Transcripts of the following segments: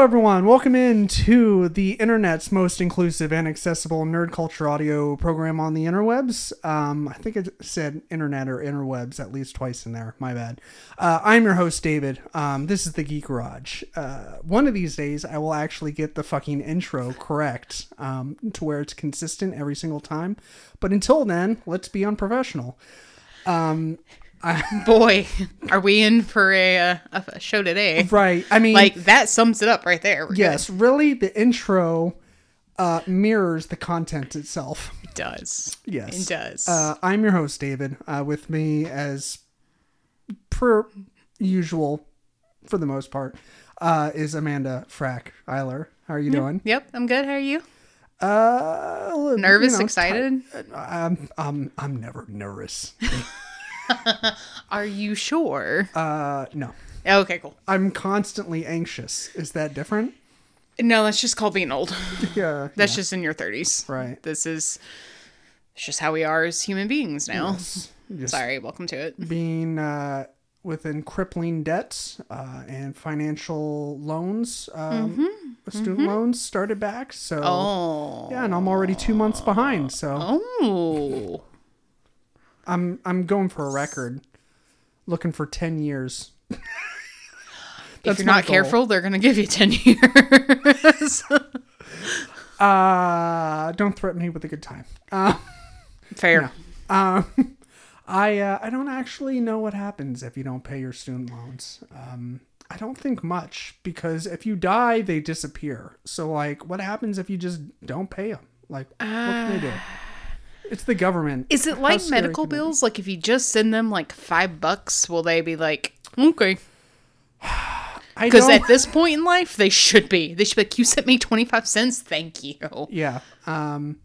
Hello, everyone. Welcome in to the internet's most inclusive and accessible nerd culture audio program on the interwebs. Um, I think it said internet or interwebs at least twice in there. My bad. Uh, I'm your host, David. Um, this is the Geek Garage. Uh, one of these days, I will actually get the fucking intro correct um, to where it's consistent every single time. But until then, let's be unprofessional. Boy, are we in for a, uh, a show today? right. I mean, Like that sums it up right there. We're yes, really, the intro uh, mirrors the content itself. It does. Yes. It does. Uh, I'm your host, David. Uh, with me, as per usual, for the most part, uh, is Amanda Frack Eiler. How are you doing? yep, I'm good. How are you? Uh, you Nervous, know, excited? ti- I'm, I'm, I'm never nervous. Are you sure? Uh, no, okay, cool. I'm constantly anxious. Is that different? No, that's just called being old. Yeah, That's just in your 30s. right. This is it's just how we are as human beings now. Just Sorry, welcome to it. being uh, within crippling debts uh, and financial loans. Um, Student loans started back, so Oh. yeah, and I'm already two months behind. So Oh. I'm I'm going for a record, looking for ten years. if you're not goal. careful, they're going to give you 10 years. Uh, don't threaten me with a good time. Uh, Fair. um, I uh, I don't actually know what happens if you don't pay your student loans. Um, I don't think much because if you die, they disappear. So like, what happens if you just don't pay them? Like, what can they do? It's the government. Is it like scary medical can it be? bills? Like if you just send them like five bucks, will they be like, okay? I Because at this point in life, they should be. They should be like, you sent me 25 cents. Thank you. yeah. Um,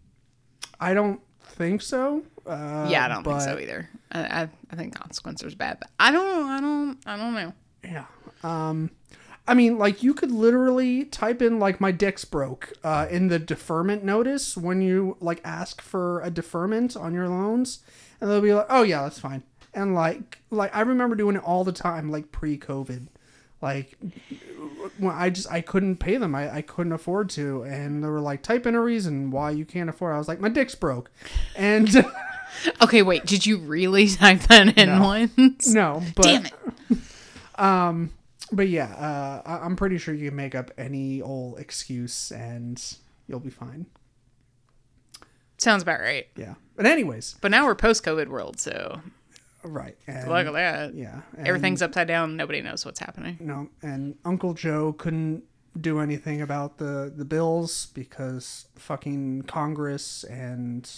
I don't think so. Uh, yeah, I don't think so either. I, I, I think consequences are bad, but I don't, I don't, I don't know. Yeah. Um, I mean, like you could literally type in like my dick's broke uh, in the deferment notice when you like ask for a deferment on your loans, and they'll be like, "Oh yeah, that's fine." And like, like I remember doing it all the time, like pre-COVID. Like when I just I couldn't pay them, I, I couldn't afford to, and they were like, "Type in a reason why you can't afford." I was like, "My dick's broke," and Okay, wait. Did you really type that in No. once? no, but Damn it. but yeah, uh, I- I'm pretty sure you can make up any old excuse and you'll be fine. Sounds about right. Yeah. But anyways, But now we're post COVID world, so right. And, look at that. Yeah. Everything's upside down. Nobody knows what's happening. no, and Uncle Joe couldn't do anything about the the bills because fucking Congress and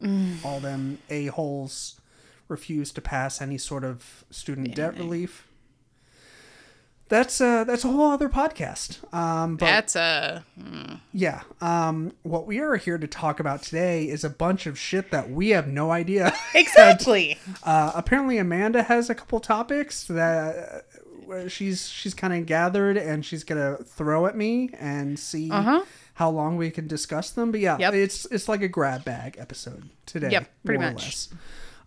all them a holes refused to pass any sort of student debt relief. That's uh that's a whole other podcast. Um, but That's uh, Yeah. Um, what we are here to talk about today is a bunch of shit that we have no idea. exactly. uh, apparently, Amanda has a couple topics that uh, she's she's kind of gathered and she's gonna throw at me and see Uh-huh. how long we can discuss them. But yeah, Yep. it's it's like a grab bag episode today. Yep, pretty more or much. less.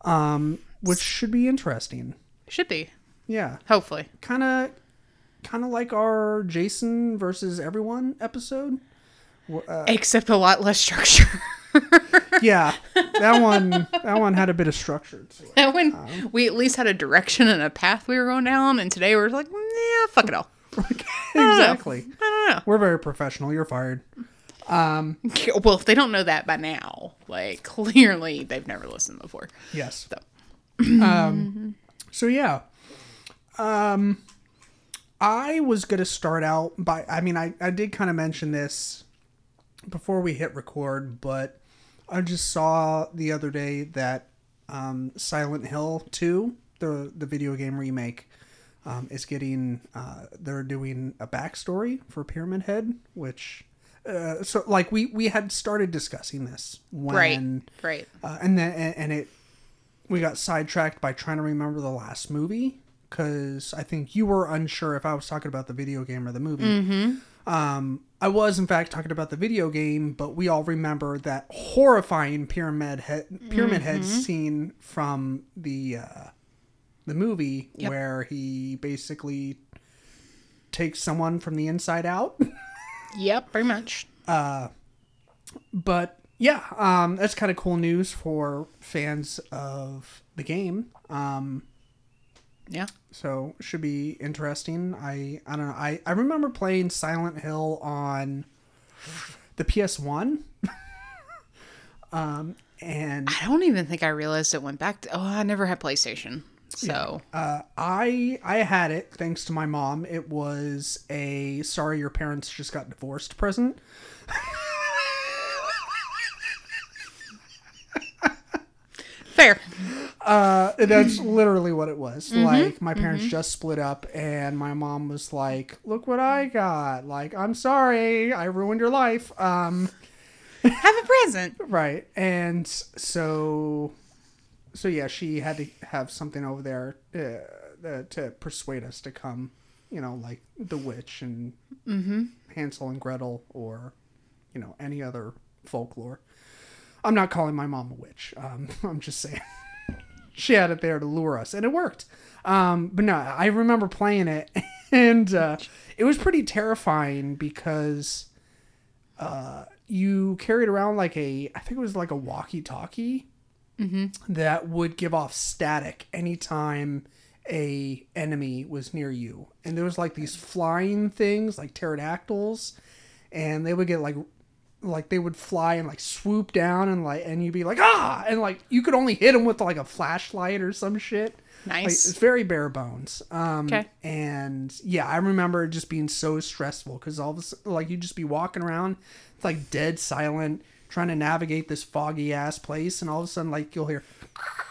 Um, which should be interesting. Should be. Yeah, Hopefully. kind of kind of like our Jason versus everyone episode. Except a lot less structure. Yeah, that one that one had a bit of structure to it. And when we at least had a direction and a path we were going down, and today we're like, yeah, fuck it all. exactly. I don't know. We're very professional. You're fired. Well, if they don't know that by now, like clearly they've never listened before. Yes. So Um. So yeah. Um. I was gonna start out by. I mean, I I did kind of mention this before we hit record, but I just saw the other day that um, Silent Hill Two, the the video game remake, um, is getting. Uh, they're doing a backstory for Pyramid Head, which. Uh, so like we we had started discussing this when right, right. uh, and then and it we got sidetracked by trying to remember the last movie because I think you were unsure if I was talking about the video game or the movie. Mm-hmm. Um, I was in fact talking about the video game, but we all remember that horrifying pyramid head pyramid head Mm-hmm. scene from the uh, the movie Yep. where he basically takes someone from the inside out. Yep, pretty much. but yeah, um, that's kind of cool news for fans of the game. Um, Yeah. so should be interesting. I I don't know. I I remember playing Silent Hill on the PS One. um, and I don't even think I realized it went back to. Oh, I never had PlayStation. So uh, I I had it thanks to my mom. It was a sorry your parents just got divorced present. fair. Uh, that's literally what it was. Like my parents just split up, and my mom was like, "Look what I got! Like I'm sorry, I ruined your life." Um, Have a present. right, and so, so yeah, she had to have something over there uh, uh, to persuade us to come. You know, like the witch and mm-hmm. Hansel and Gretel, or you know any other folklore. I'm not calling my mom a witch. Um, I'm just saying she had it there to lure us, and it worked. Um, but no, I remember playing it, and uh, it was pretty terrifying because uh, you carried around like a, I think it was like a walkie-talkie that would give off static anytime a enemy was near you, and there was like these flying things like pterodactyls, and they would get like like they would fly and like swoop down and like and you'd be like ah and like you could only hit them with like a flashlight or some shit like, Nice. it's very bare bones um Okay. and yeah i remember it just being so stressful because all of a sudden like you'd just be walking around it's like dead silent trying to navigate this foggy ass place and all of a sudden like you'll hear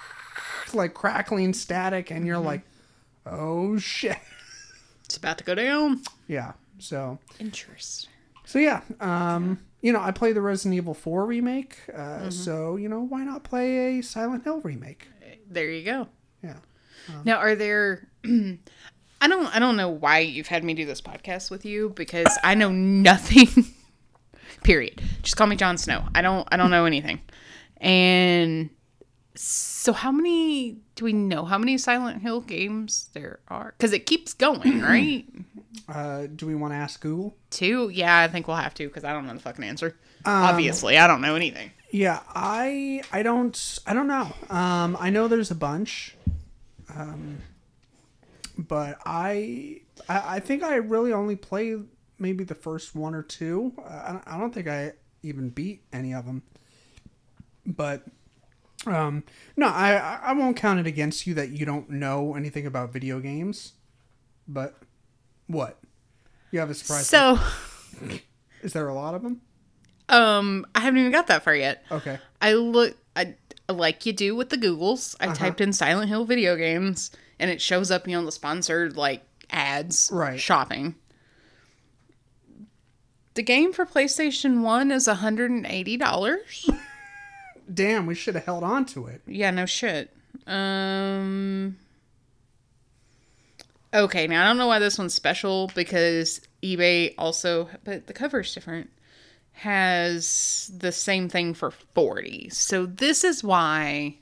like crackling static and you're like oh shit It's about to go down. yeah so Interesting. So yeah, um, you know, I play the Resident Evil 4 remake, uh, so you know, why not play a Silent Hill remake? There you go. Yeah. Now, are there? I don't. I don't know why you've had me do this podcast with you because I know nothing. period. Just call me Jon Snow. I don't. I don't know anything. And so, how many do we know? How many Silent Hill games there are? Because it keeps going, right? Uh, do we want to ask Google? Two. Yeah, I think we'll have to because I don't know the fucking answer. Obviously, I don't know anything. Yeah, I I don't I don't know. Um, I know there's a bunch, um, but I, I I think I really only play maybe the first one or two. Uh, I don't- I don't think I even beat any of them. But um, no, I I- won't count it against you that you don't know anything about video games. But what? You have a surprise. So, Is there a lot of them? um, I haven't even got that far yet. Okay. I look, I like you do with the Googles. I typed in Silent Hill video games, and it shows up, you know, the sponsored like ads, Right. Shopping. The game for PlayStation One is hundred and eighty dollars. Damn, we should have held on to it. yeah, no shit. Um. Okay, now I don't know why this one's special because eBay also, but the cover's different, has the same thing for 40. So this is why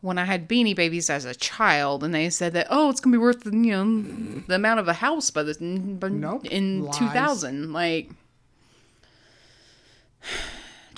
when I had Beanie Babies as a child and they said that, oh, it's going to be worth, you know, the amount of a house by the, by, Nope. in Lies. 2000. Like,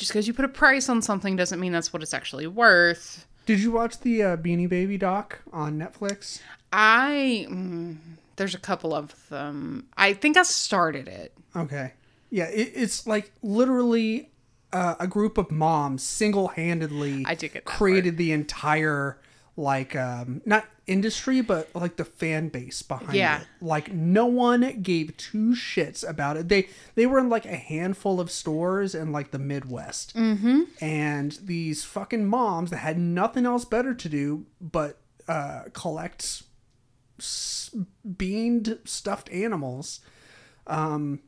just because you put a price on something doesn't mean that's what it's actually worth. Did you watch the uh, Beanie Baby doc on Netflix? I mm, there's a couple of them. I think I started it. Okay. Yeah, it, it's like literally uh, a group of moms single-handedly I did get that created the entire like um not industry but like the fan base behind Yeah. it. Like no one gave two shits about it. They they were in like a handful of stores in like the Midwest. Mm-hmm. And these fucking moms that had nothing else better to do but uh collect s- beamed stuffed animals um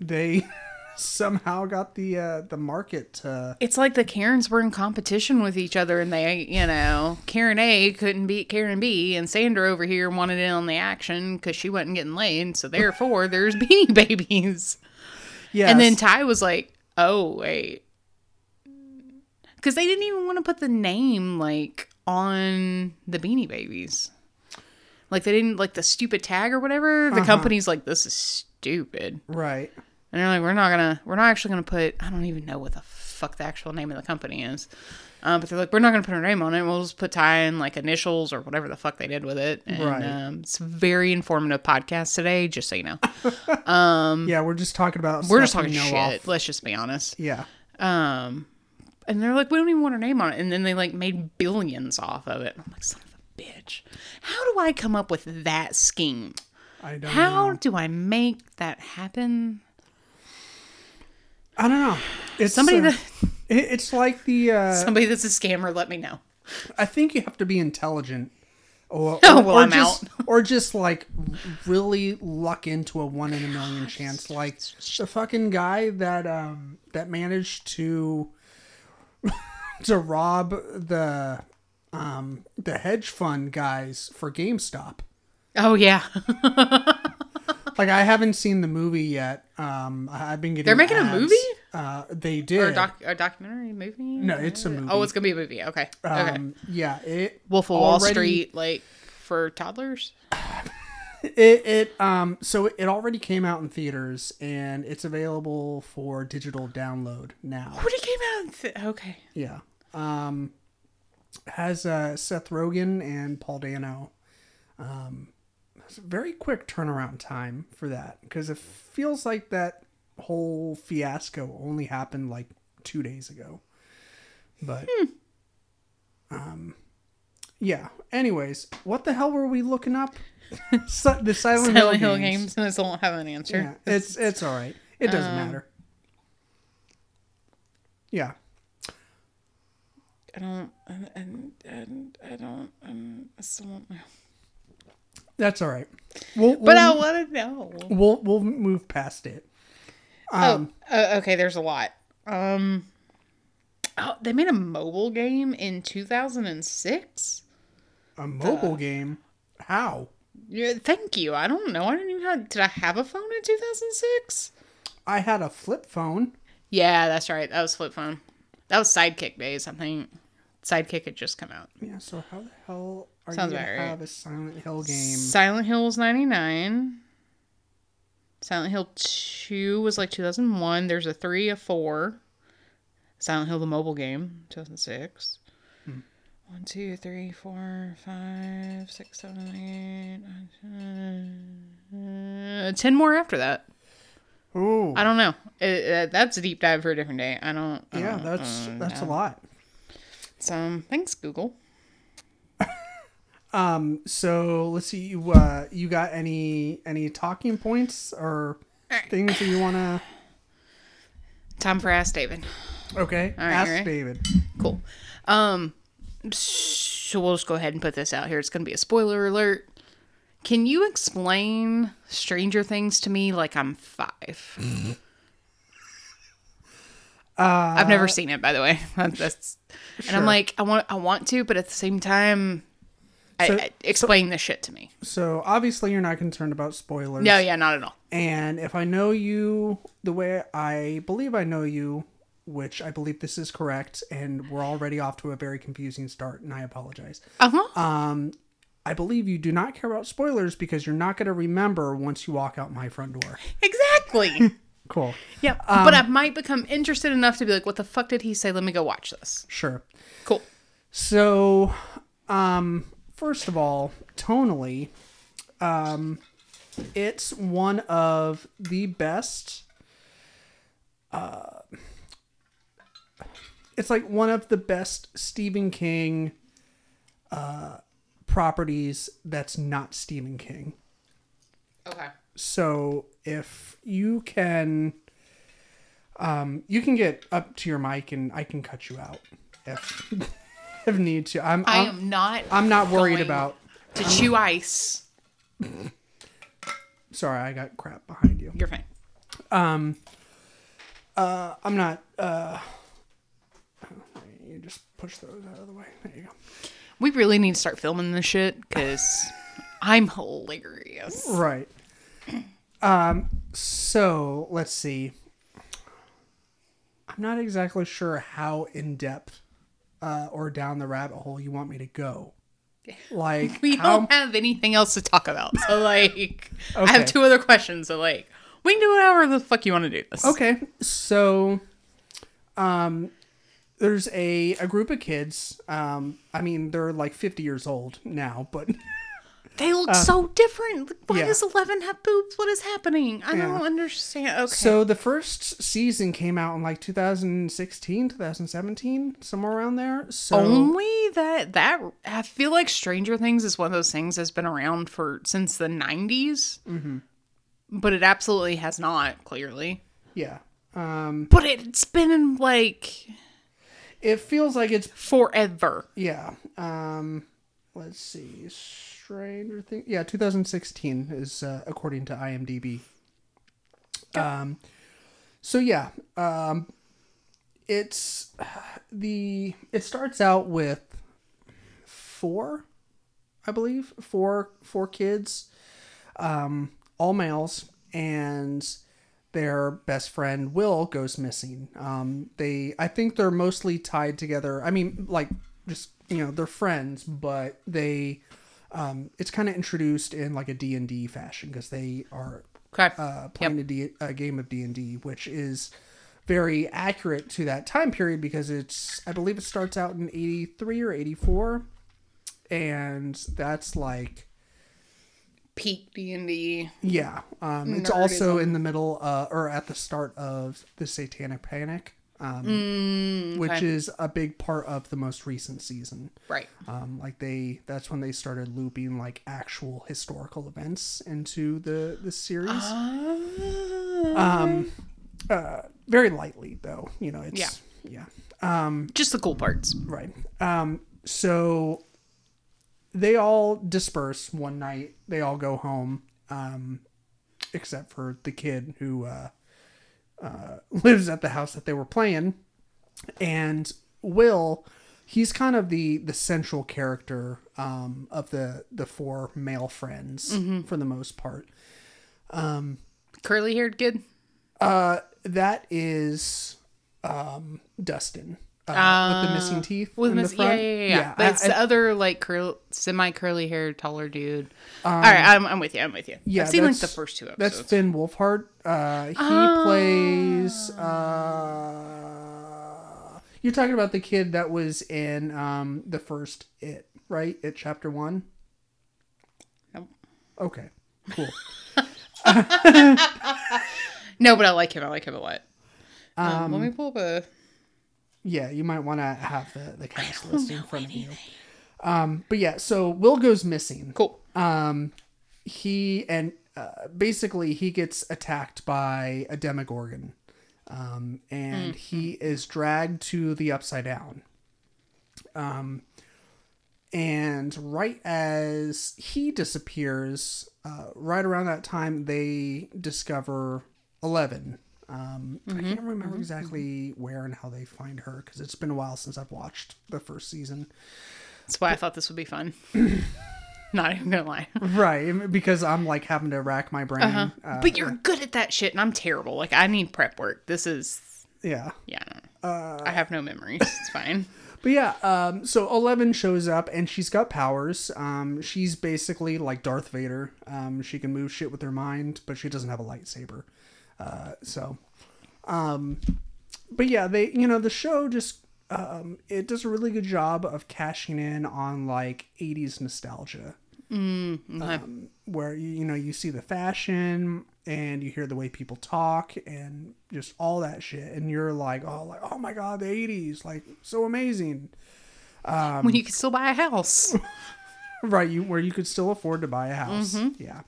they somehow got the uh the market to It's like the Karens were in competition with each other, and they, you know, Karen A couldn't beat Karen B, and Sandra over here wanted in on the action because she wasn't getting laid. So therefore, there's Beanie Babies. yeah And then Ty was like, "Oh wait," because they didn't even want to put the name like on the Beanie Babies. Like they didn't like the stupid tag or whatever. The company's like, this is stupid. Right. And they're like, we're not gonna, we're not actually gonna put. I don't even know what the fuck the actual name of the company is. Um, but they're like, we're not gonna put our name on it. We'll just put Ty in like initials or whatever the fuck they did with it. And, Right. Um, it's a very informative podcast today, just so you know. yeah, we're just talking about. Um, we're just talking shit. off- Let's just be honest. Yeah. Um, and they're like, we don't even want our name on it. And then they like made billions off of it. I'm like, son of a bitch. How do I come up with that scheme? I don't How know. do I make that happen? I don't know. It's Somebody uh, that it's like the. Uh, somebody that's a scammer, let me know. I think you have to be intelligent. Or, Oh, or, well, or I'm just, out. or just like really luck into a one in a million chance, like the fucking guy that um that managed to to rob the um the hedge fund guys for GameStop. Oh yeah, Like I haven't seen the movie yet. Um, I've been getting. They're making a movie? Uh, they did. or a, doc, a documentary movie. No, it's a movie. Oh, it's gonna be a movie. Okay, okay. um, yeah, it Wolf of Wall Street, like for toddlers. It it um so it already came out in theaters and it's available for digital download now. What it came out? in Th- okay. Yeah. Um has uh Seth Rogen and Paul Dano. Um very quick turnaround time for that because it feels like that whole fiasco only happened like 2 days ago. But um yeah. Anyways, what the hell were we looking up? Si- the Silent, Silent Hill games. games, and I still don't have an answer. Yeah, it's it's all right. It doesn't Um, matter. Yeah. I don't. And and, and I don't. Um, I still don't know. That's all right. We'll, we'll, But I want to know. we'll we'll move past it. Um, oh, okay. There's a lot. Um. Oh, they made a mobile game in 2006. a mobile game. How? Yeah, thank you. I don't know. I didn't even have. Did I have a phone in 2006? I had a flip phone. Yeah, that's right. That was flip phone. That was Sidekick days. I think Sidekick had just come out. Yeah. So how the hell are Sounds you gonna right. have a Silent Hill game? Silent Hill was 99. Silent Hill 2 was like 2001. There's a 3, a 4. Silent Hill the mobile game, 2006. Hmm. One, two, three, four, five, six, seven, eight, nine, ten, uh, 10 more after that. Ooh. I don't know. It, uh, that's a deep dive for a different day. I don't. I Yeah, don't- that's uh, that's a lot. So thanks, Google. Um. So let's see. You uh, you got any any talking points or things that you wanna? Time for Ask David. Okay. right, Ask? David. Cool. Um, so we'll just go ahead and put this out here. It's going to be a spoiler alert. Can you explain Stranger Things to me like I'm five? Uh, I've never seen it, by the way. That's, and I'm like, I want, I want to, but at the same time, So- I, explain this shit to me. So obviously you're not concerned about spoilers. No, yeah, not at all. And if I know you the way I believe I know you, which I believe this is correct, and we're already off to a very confusing start, and I apologize. Uh huh. Um, I believe you do not care about spoilers because you're not going to remember once you walk out my front door. exactly. Cool. yeah, Um, but I might become interested enough to be like, what the fuck did he say? Let me go watch this. Sure. Cool. So, um, first of all, tonally, um, it's one of the best. Uh, it's like one of the best Stephen King uh, properties that's not Stephen King. Okay. So if you can, um, you can get up to your mic and I can cut you out if if need to. I'm I I'm, not. I'm not worried about. to chew ice. Sorry, I got crap behind you. You're fine. Um, uh, I'm not. Uh, you just push those out of the way. There you go. We really need to start filming this shit because I'm hilarious. Right. Um. So let's see. I'm not exactly sure how in depth, uh, or down the rabbit hole you want me to go Like We how don't have anything else to talk about. So like I have two other questions. So like we can do whatever the fuck you want to do this. Okay, so, um, there's a a group of kids. Um, I mean, they're like 50 years old now, but They look so different. Why Uh, yeah. does Eleven have boobs? What is happening? I Yeah. don't understand. Okay. so the first season came out in like 2016, 2017, somewhere around there. So only that that I feel like Stranger Things is one of those things that's been around for since the 90s. Mm-hmm. But it absolutely has not, clearly. yeah, um, But it's been in like it feels like it's forever. yeah. Um, let's see, Stranger Things. Yeah, 2016 is uh, according to IMDb. Um, so yeah, um, it's the it starts out with four, I believe, four four kids, um, all males, and their best friend Will goes missing. Um, they, I think they're mostly tied together. I mean, like just you know, they're friends, but they, um, it's kind of introduced in like a D and D fashion because they are Okay. uh, playing a, D, a game of D and D, which is very accurate to that time period because it's I believe it starts out in eighty three or eighty four, and that's like Peak D&D. yeah. Um, it's also in the middle uh, or at the start of the Satanic Panic, um, which okay. is a big part of the most recent season. Right. Um, like they, that's when they started looping like actual historical events into the the series. Um, uh, very lightly though, you know. It's yeah, Um, Just the cool parts. right. Um, so they all disperse one night. They all go home, um, except for the kid who uh, uh, lives at the house that they were playing, and Will. He's kind of the the central character um, of the the four male friends for the most part. Um, Curly haired kid. Uh, that is um, Dustin uh, with the missing teeth With in Miss, the yeah, front. yeah, yeah, yeah. But I- it's I- the other like curl, semi curly haired, taller dude. All right, I'm, I'm with you. I'm with you. Yeah, I've seen like the first two episodes. That's. Finn Wolfhard. Uh, he Ah. plays. Uh, you're talking about the kid that was in um, the first It, right? It chapter one. Nope. Okay, cool. no, but I like him. I like him a lot. Um, Um, let me pull up a. yeah, you might want to have the the cast list in front of you. Um, but yeah, so Will goes missing. Cool. um he and uh, basically he gets attacked by a demogorgon um and he is dragged to the upside down um and right as he disappears uh, right around that time they discover 11 um, I can't remember exactly where and how they find her because it's been a while since I've watched the first season. That's why I thought this would be fun. Not even gonna lie. Right, because I'm like having to rack my brain. uh but you're good at that shit, and I'm terrible. Like I need prep work. This is yeah. yeah. no. I have no memories. It's fine. But yeah, um, so Eleven shows up and she's got powers. Um, she's basically like Darth Vader. Um, she can move shit with her mind, but she doesn't have a lightsaber. Uh, so, um, but yeah, they you know the show just um, it does a really good job of cashing in on like '80s nostalgia. um, where you, you know you see the fashion and you hear the way people talk and just all that shit. And you're like oh like oh my god the 80s like so amazing. When you can still buy a house. right you where you could still afford to buy a house. Yeah.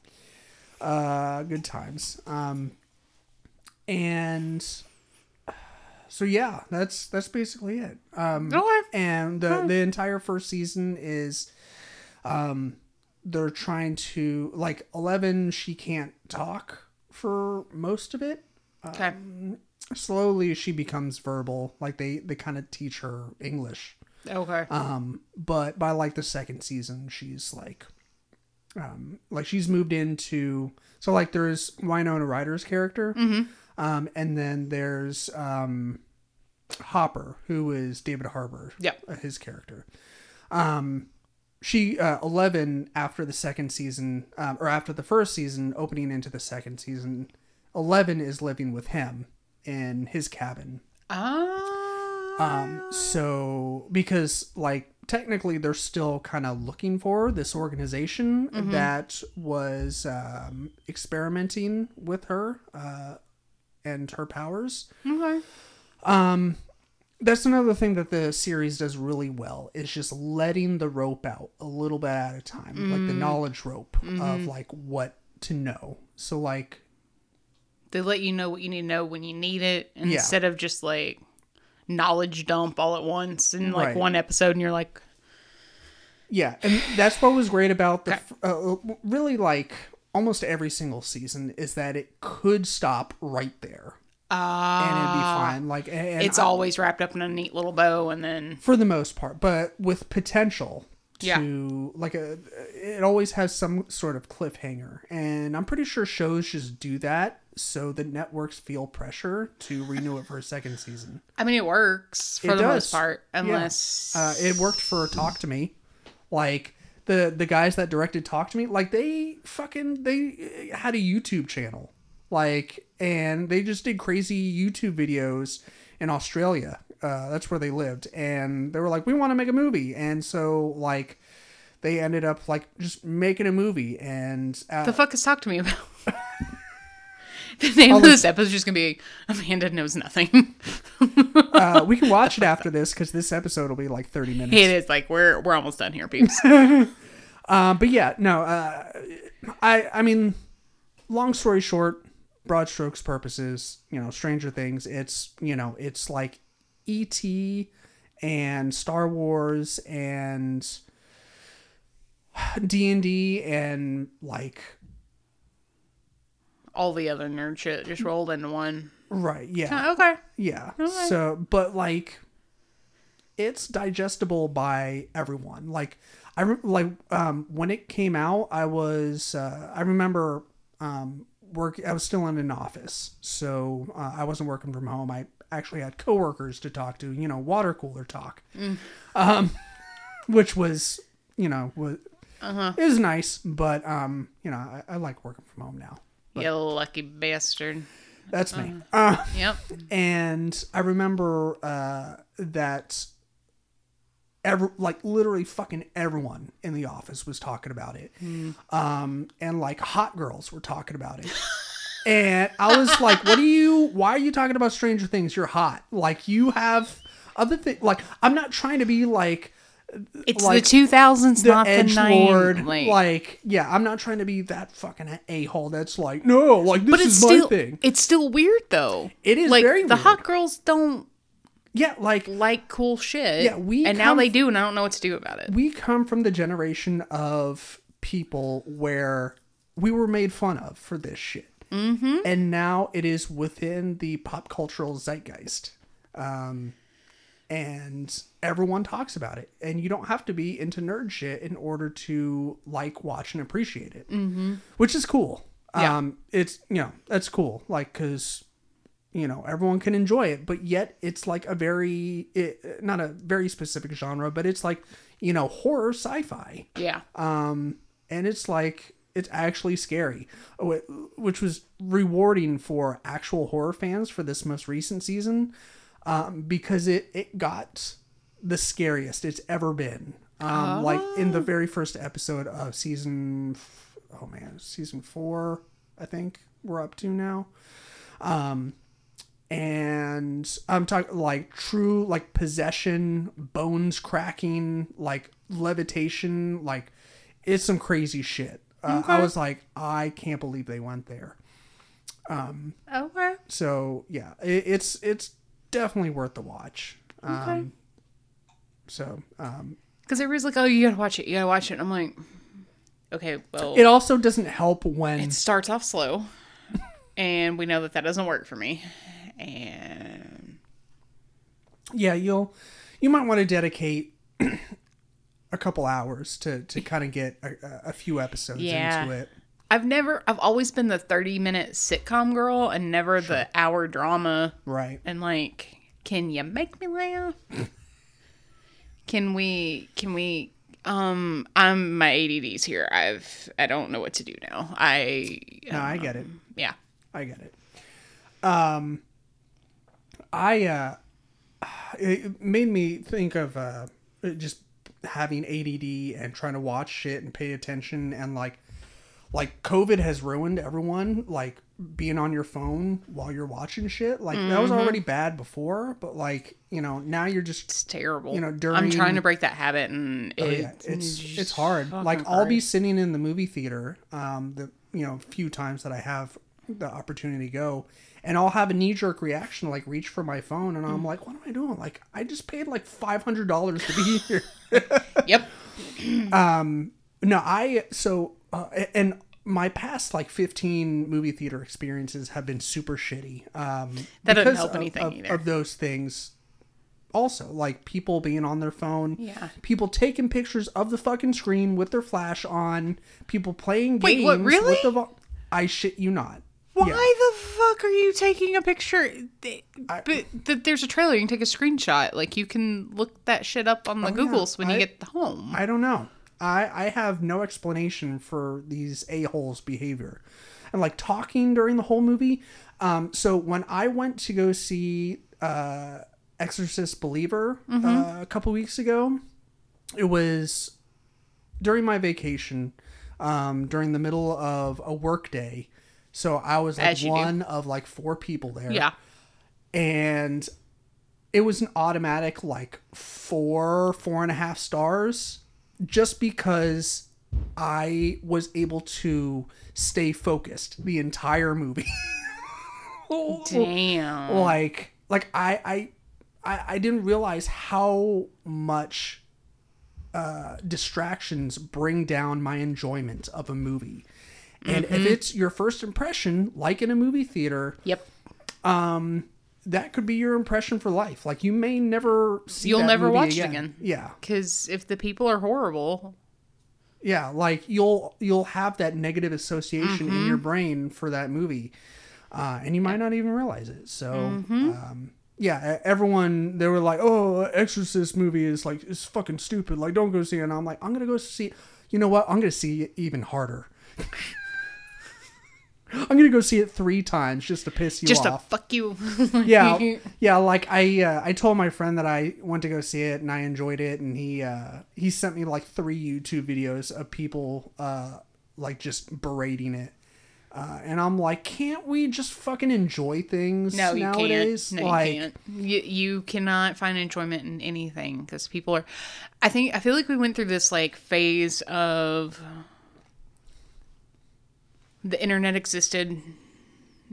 Uh good times. Um and so yeah that's that's basically it um Okay. and the, the entire first season is um they're trying to like 11 she can't talk for most of it Okay. slowly she becomes verbal like they they kind of teach her english Okay. um but by like the second season she's like um like she's moved into so like there's winona ryder's character um and then there's um hopper who is david harbour Yep. uh, his character um she uh, Eleven after the second season, um, or after the first season, opening into the second season, Eleven is living with him in his cabin. Ah. Um, so because like technically they're still kind of looking for this organization that was um, experimenting with her uh, and her powers. okay. Um, that's another thing that the series does really well is just letting the rope out a little bit at a time, like the knowledge rope of like what to know. So like They let you know what you need to know when you need it instead of just like knowledge dump all at once in like Right. one episode and you're like Yeah, and that's what was great about the f- uh, really like almost every single season is that it could stop right there ah and it'd be fine. Like it's I- always wrapped up in a neat little bow and then for the most part, but with potential to Yeah. like a it always has some sort of cliffhanger, and I'm pretty sure shows just do that so the networks feel pressure to renew it for a second season. I mean it works for It the does. most part Yeah. unless Uh, it worked for Talk to Me. Like the the guys that directed Talk to Me, like they fucking they had a YouTube channel. Like and they just did crazy YouTube videos in Australia. Uh, that's where they lived, and they were like, "We want to make a movie," and so like they ended up like just making a movie, and uh, the fuck is talk to me about the name of this episode is just gonna be Amanda knows nothing. uh, we can watch it after this because this episode will be like thirty minutes. it is like we're we're almost done here, peeps. Um, but yeah, no, uh, I I mean, long story short, broad strokes purposes, you know, Stranger Things. It's you know, it's like E.T. and Star Wars and D and D and like all the other nerd shit just rolled into one. right, yeah, okay. yeah. So, but like, it's digestible by everyone. Like, I re- like um when it came out, I was uh, I remember um work. I was still in an office, so uh, I wasn't working from home. I actually had coworkers to talk to. You know, water cooler talk, um, which was you know was Uh-huh. it was nice, but um you know I, I like working from home now. You lucky bastard. That's me. Uh, Yep. and I remember uh, that every like literally fucking everyone in the office was talking about it, um, and like hot girls were talking about it. And I was like, "What are you? Why are you talking about Stranger Things? You're hot. Like you have other things. Like I'm not trying to be like It's Like, the 2000s, the not the edge 90s. Like, Like, yeah, I'm not trying to be that fucking a hole. That's like, no, like this but it's is my thing. it's still weird though. It is like very the weird. hot girls don't Yeah, like like cool shit. Yeah, we and now they do, and I don't know what to do about it. we come from the generation of people where we were made fun of for this shit. Mm-hmm. And now it is within the pop cultural zeitgeist. Um, and everyone talks about it. And you don't have to be into nerd shit in order to like, watch, and appreciate it, mm-hmm. which is cool. Yeah. Um, it's, you know, that's cool. Like, cause you know everyone can enjoy it but yet it's like a very it, not a very specific genre but it's like you know horror sci-fi Yeah. um and it's like it's actually scary which was rewarding for actual horror fans for this most recent season um because it it got the scariest it's ever been um like in the very first episode of season f- oh man season 4 I think we're up to now um and I'm talking like true like possession, bones cracking, like levitation, like it's some crazy shit. Uh, I was like, I can't believe they went there. Okay. So yeah, it, it's it's definitely worth the watch. Um, So um, Because everybody's like, "Oh, you gotta watch it. You gotta watch it." I'm like, okay, well, it also doesn't help when it starts off slow, and we know that that doesn't work for me. And yeah you'll you might want to dedicate a couple hours to to kind of get a, a few episodes Yeah. into it. I've never, I've always been the 30 minute sitcom girl, and never the hour drama. Right. And like, can you make me laugh? can we? Can we? um, I'm my ADD's here. I've I don't know what to do now. I No, I get it. yeah. I get it. Um, I uh, it made me think of uh, just having ADD and trying to watch shit and pay attention and like, like COVID has ruined everyone. Like being on your phone while you're watching shit. Like that was already bad before, but like you know now you're just It's terrible. You know, I'm trying to break that habit, and Oh, it, yeah, it's it's hard. Like I'll be sitting in the movie theater, um, the you know few times that I have the opportunity to go, and I'll have a knee jerk reaction, like reach for my phone, and Mm. I'm like, what am I doing? Like I just paid like five hundred dollars to be here. Yep. um no, I so uh, and my past like 15 movie theater experiences have been super shitty. Um, That doesn't help of- anything of, either. of those things. Also, like people being on their phone, Yeah. people taking pictures of the fucking screen with their flash on, people playing Wait, games. what, really? With the vo- I shit you not. Why Yeah. the fuck are you taking a picture? Th- But th- there's a trailer. You can take a screenshot. Like you can look that shit up on the Oh, yeah. Googles when you get home. I don't know. I I have no explanation for these a holes behavior, and like talking during the whole movie. Um, so when I went to go see uh, Exorcist Believer uh, a couple weeks ago, it was during my vacation, um, during the middle of a work day. So I was like you do. one of like four people there yeah. and it was an automatic like four four and a half stars just because i was able to stay focused the entire movie Damn. like like I, I i didn't realize how much uh distractions bring down my enjoyment of a movie and if it's your first impression like in a movie theater Yep. That could be your impression for life. Like you may never see. You'll never watch it again. Yeah, Because if the people are horrible, yeah. Like you'll you'll have that negative association in Mm-hmm. your brain for that movie, uh, and you might not even realize it. So. Mm-hmm. Um, yeah, everyone they were like, "Oh, Exorcist movie is like it's fucking stupid. Like, don't go see it." And I'm like, "I'm gonna go see. You know what? I'm gonna see it even harder. I'm gonna go see it three times just to piss you just off." Just to fuck you. yeah yeah like i uh, i told my friend that i went to go see it and i enjoyed it and he uh he sent me like three youtube videos of people uh like just berating it uh, and i'm like can't we just fucking enjoy things No, you nowadays can't. No, like you can't. You, you cannot find enjoyment in anything because people are. I think I feel like we went through this like phase of the internet existed.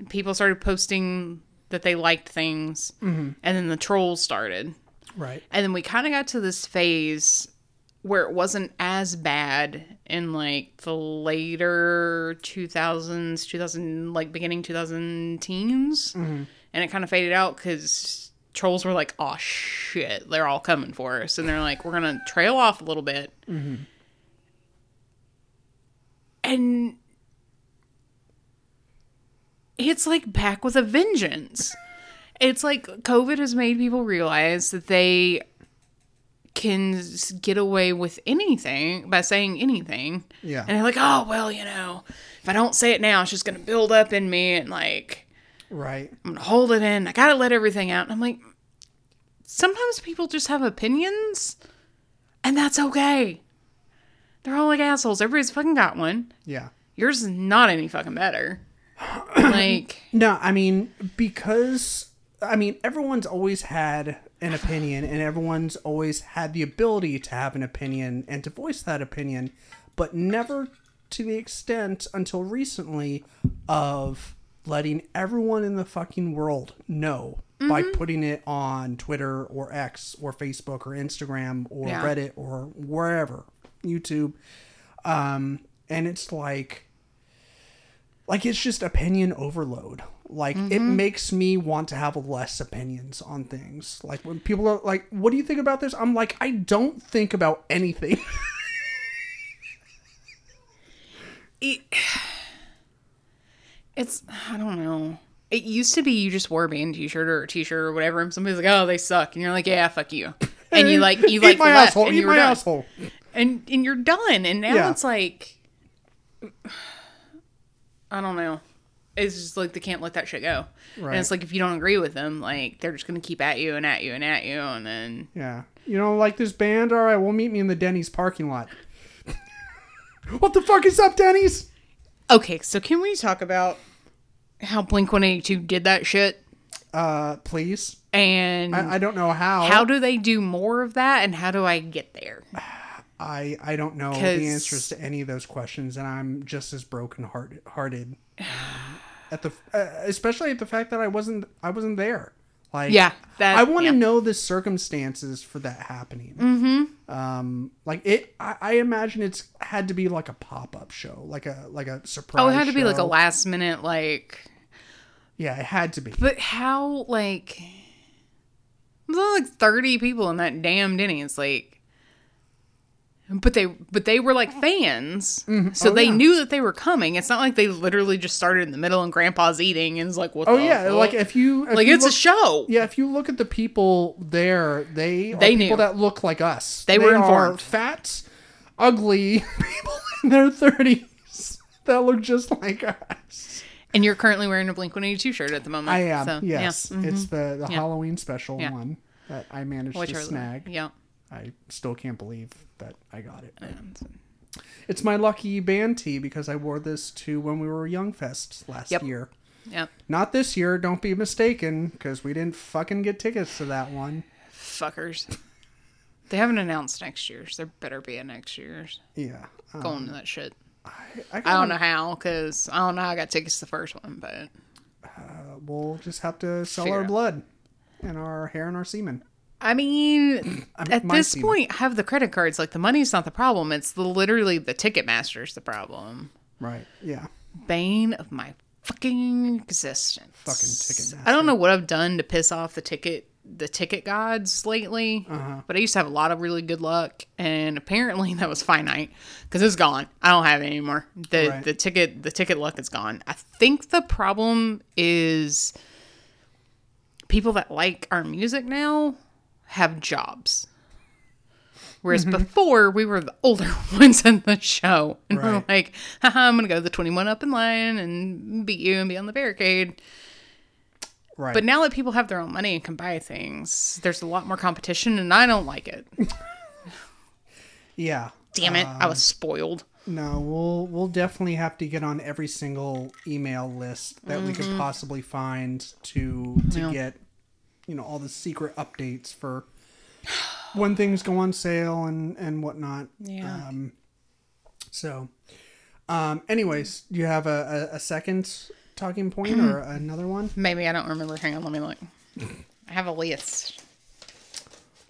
People started posting that they liked things, Mm-hmm. and then the trolls started, right. And then we kind of got to this phase where it wasn't as bad in like the later 2000s 2000 like beginning 2000 teens. And it kind of faded out because trolls were like oh shit they're all coming for us. And they're like we're gonna trail off a little bit. And it's like back with a vengeance it's like covid has made people realize that they can get away with anything by saying anything. Yeah. And they're like, oh, well, you know, if I don't say it now, it's just going to build up in me and like, right I'm going to hold it in. I got to let everything out. And I'm like, sometimes people just have opinions and that's okay. They're all like assholes. Everybody's fucking got one. yeah Yours is not any fucking better. Like, No, I mean because I mean everyone's always had an opinion and everyone's always had the ability to have an opinion and to voice that opinion, but never to the extent until recently of letting everyone in the fucking world know by putting it on Twitter or X or Facebook or Instagram or Yeah. Reddit or wherever, YouTube. Um and it's like like it's just opinion overload like it mm-hmm. makes me want to have less opinions on things like when people are like what do you think about this i'm like i don't think about anything it, it's I don't know. It used to be you just wore a band t-shirt or a t-shirt or whatever, and somebody's like, "Oh, they suck," and you're like, "Yeah, fuck you," and you like you like my left asshole and eat you were my done. asshole and and you're done. And now Yeah. it's like, I don't know. It's just like they can't let that shit go. Right. And it's like if you don't agree with them, like they're just gonna keep at you and at you and at you, and then Yeah. You know, like this band? All right, well, meet me in the Denny's parking lot. what the fuck is up, Denny's? okay. So can we talk about how Blink One Eighty Two did that shit? Uh, please. And I, I don't know how. how do they do more of that? And how do I get there? I I don't know the answers to any of those questions, and I'm just as broken heart, hearted um, at the uh, especially at the fact that I wasn't I wasn't there. Like Yeah, that- I want to yeah. know the circumstances for that happening. Mm-hmm. Um, like it, I, I imagine it's had to be like a pop up show, like a like a surprise. Oh, it had to be like a last minute, like. yeah, it had to be. But how, like, there's only like thirty people in that damn Denny's, like. But they, but they were like fans, so Oh, they yeah. knew that they were coming. It's not like they literally just started in the middle and Grandpa's eating and it's like, what? Oh the yeah, fuck? like if you if like you it's look, a show. Yeah, if you look at the people there, they They people knew. that look like us. They were are informed. fat, ugly people in their thirties that look just like us. And you're currently wearing a Blink One Eighty Two shirt at the moment. I am. So, yes, Yeah. mhm. it's the the Halloween special Yeah. one that I managed Which to are- snag. Yeah. I still can't believe that I got it. And It's my lucky band tee because I wore this to when we were Young Fest last Yep. year. Yep. Not this year. Don't be mistaken, because we didn't fucking get tickets to that one. Fuckers. They haven't announced next year's. There better be a next year's. Yeah. Um, Going to that shit. I, I got don't know how, because I don't know how I got tickets to the first one, but We'll just have to sell Figure our out. blood and our hair and our semen. I mean, I at this point, have the credit cards. Like the money's not the problem. It's the literally the Ticketmaster's the problem. Right. Yeah. Bane of my fucking existence. Fucking Ticketmaster. I don't know what I've done to piss off the ticket the ticket gods lately, Uh-huh. but I used to have a lot of really good luck, and apparently that was finite because it's gone. I don't have it anymore. The Right. the ticket the ticket luck is gone. I think the problem is people that like our music now have jobs. Whereas Mm-hmm. before we were the older ones in the show, and we're like, Haha, "I'm gonna go to the 21 up in line and beat you and be on the barricade." Right. But now that people have their own money and can buy things, there's a lot more competition, and I don't like it. yeah. Damn it, I was spoiled. No, we'll we'll definitely have to get on every single email list that we could possibly find to to Mm-hmm. Yeah. get you know all the secret updates for when things go on sale and and whatnot. Yeah. Um, so, um, anyways, do you have a, a, a second talking point or another one? Maybe I don't remember. Hang on, let me look. I have a list.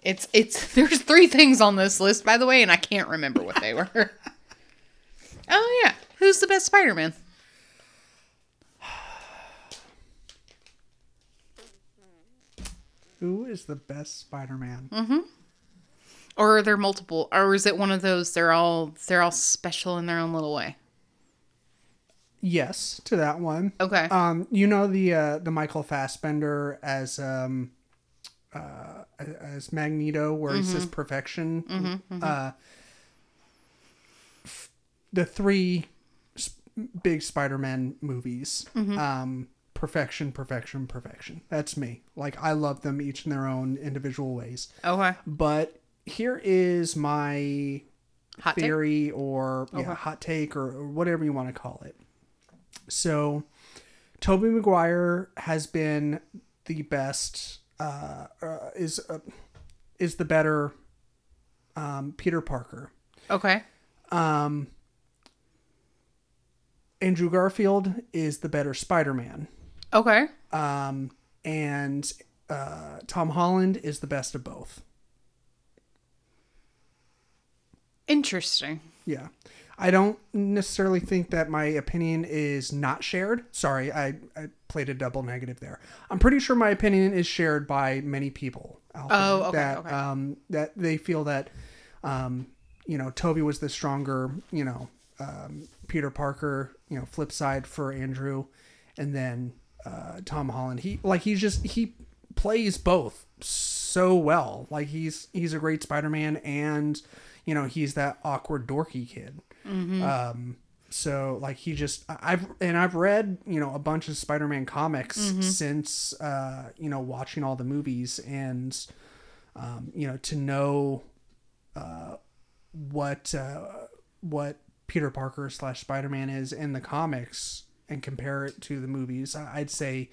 It's it's there's three things on this list, by the way, and I can't remember what they were. oh yeah, who's the best Spider-Man? Who is the best Spider-Man? Mm. Hmm. Or are there multiple? Or is it one of those? They're all they're all special in their own little way. Yes, to that one. Okay. Um, you know the uh, the Michael Fassbender as um, uh, as Magneto, where he says perfection. Uh, f- the three sp- big Spider-Man movies. Um, perfection, perfection, perfection. That's me. Like I love them each in their own individual ways. okay. But here is my Hot take. theory or yeah, hot take or, or whatever you want to call it. So, Tobey Maguire has been the best. Uh, uh, is uh, is the better um, Peter Parker. Okay. Um, Andrew Garfield is the better Spider Man. Okay. Um, and uh, Tom Holland is the best of both. Interesting. Yeah. I don't necessarily think that my opinion is not shared. Sorry, I, I played a double negative there. I'm pretty sure my opinion is shared by many people out Oh, okay, that okay. um that they feel that um you know Tobey was the stronger you know um, Peter Parker you know flip side for Andrew, and then uh, Tom Holland he like he's just he plays both so well. Like he's he's a great Spider-Man, and you know he's that awkward dorky kid. Um, so like he just I've and I've read you know a bunch of Spider-Man comics since uh, you know watching all the movies and um, you know to know uh, what uh, what Peter Parker slash Spider Man is in the comics and compare it to the movies, I'd say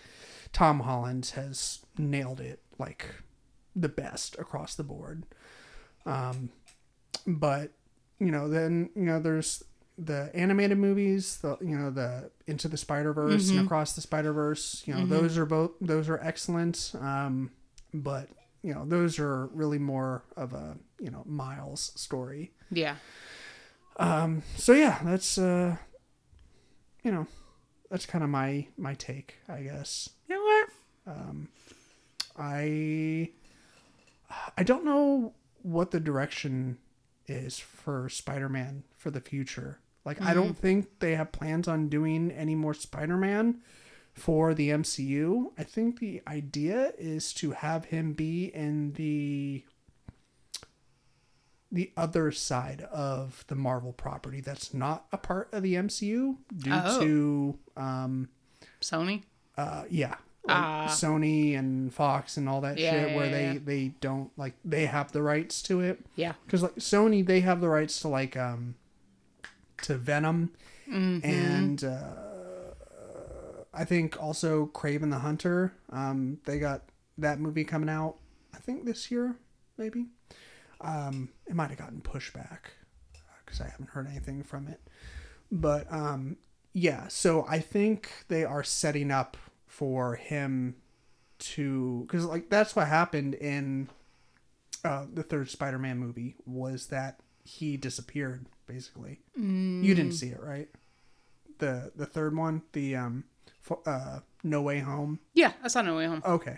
Tom Holland has nailed it like the best across the board. Um, but you know, then you know, there's the animated movies, the you know, the Into the Spider Verse and Across the Spider Verse. You know, those are both those are excellent. Um, but you know, those are really more of a you know Miles story. Yeah. Um. So yeah, that's uh, you know, that's kind of my my take, I guess. You know what? Um, I I don't know what the direction is for Spider-Man for the future. Like I don't mm-hmm. think they have plans on doing any more Spider-Man for the MCU. I think the idea is to have him be in the the other side of the Marvel property that's not a part of the MCU due Oh. to um Sony. uh yeah like sony and fox and all that Ah. Yeah, shit yeah, where yeah, they they don't like they have the rights to it Yeah. because like sony they have the rights to like um to venom Mm-hmm. and uh i think also kraven the hunter um they got that movie coming out i think this year maybe um it might have gotten pushback because i haven't heard anything from it. But um yeah so i think they are setting up for him to because like that's what happened in uh the third spider-man movie was that he disappeared basically. You didn't see it right? The the third one the um uh no way home? Yeah, I saw No Way Home. okay.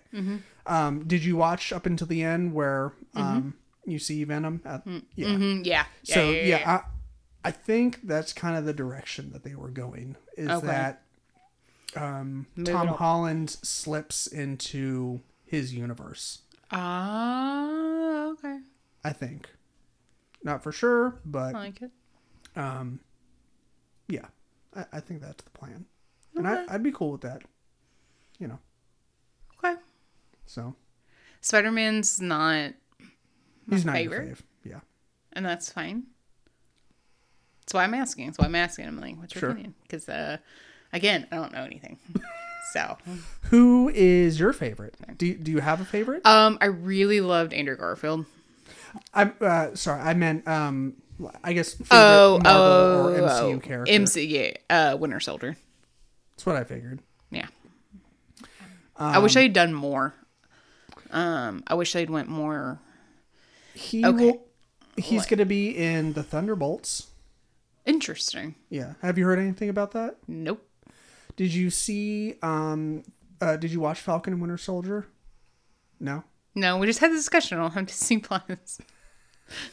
Um did you watch up until the end where um you see venom at, yeah Mhm, yeah. so yeah, yeah, yeah, yeah. I, I think that's kind of the direction that they were going. Is Okay. that um, Tom. Holland slips into his universe? Ah, okay. I think, not for sure, but I like it. um, yeah, I, I think that's the plan, and I, I'd be cool with that. You know, Okay. so Spider Man's not, he's not favorite? Yeah, and that's fine. That's why I'm asking. That's why I'm asking. I'm like, what's your Sure. opinion? Because, uh, again, I don't know anything. so, who is your favorite? Do you, do you have a favorite? um, I really loved Andrew Garfield. I'm uh, sorry, I meant um, I guess favorite Oh, Marvel oh, or MCU oh. character. MC, yeah, uh, Winter Soldier. That's what I figured. Yeah. I wish I'd done more. Um, I wish I'd went more. He Okay. will. He's going to be in the Thunderbolts. Interesting. Yeah. Have you heard anything about that? Nope. Did you see? Um. Uh. Did you watch Falcon and Winter Soldier? No. No, we just had the discussion on Disney Plus.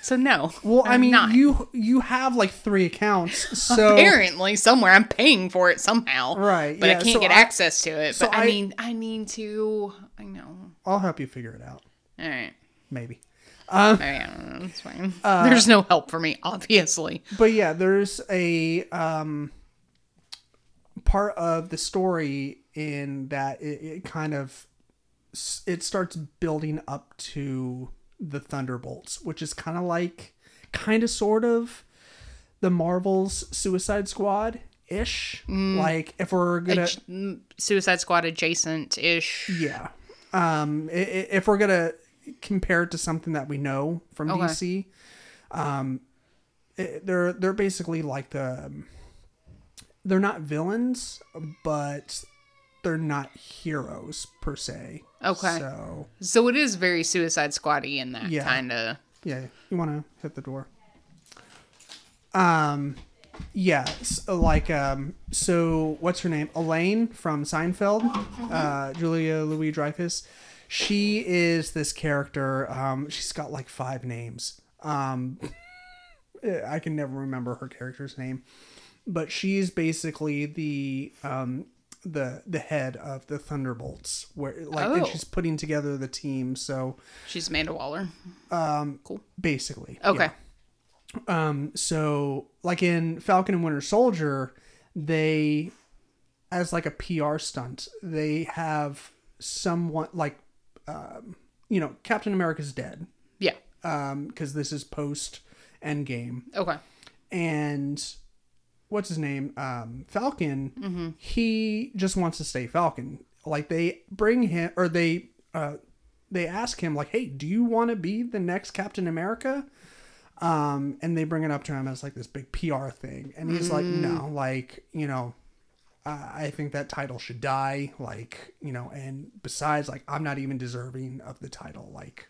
So no. Well, I I'm mean, not. you you have like three accounts, so apparently somewhere I'm paying for it somehow. Right, But yeah, I can't so get I- access to it. so but I, I- mean, I need to. I know. I'll help you figure it out. All right. Maybe. I don't know. It's fine. Uh, There's no help for me, obviously. but yeah, there's a um part of the story in that it, it kind of it starts building up to the Thunderbolts, which is kind of like kind of sort of the Marvel's Suicide Squad ish. Like if we're gonna mm, Suicide Squad adjacent ish. yeah, um, if we're gonna compare it to something that we know from Okay. DC, um, it, they're they're basically like the um, they're not villains, but they're not heroes per se. Okay. So So it is very Suicide Squaddy in that Yeah. kind of. yeah, you want to hit the door. Um, yeah, s- like um, so what's her name? Elaine from Seinfeld, uh, Julia Louis Dreyfus. She is this character. Um, she's got like five names. Um, I can never remember her character's name, but she's basically the um, the the head of the Thunderbolts, where like Oh. and she's putting together the team. So She's Amanda Waller. Um cool. basically, Okay. yeah. Um, so like in Falcon and Winter Soldier, they as like a PR stunt, they have someone like um, you know, Captain America's dead. Yeah. Um, because this is post Endgame. Okay. and what's his name um falcon he just wants to stay falcon like they bring him or they uh they ask him like hey do you want to be the next captain america um and they bring it up to him as like this big pr thing and he's like no like you know uh, i think that title should die like you know and besides like i'm not even deserving of the title like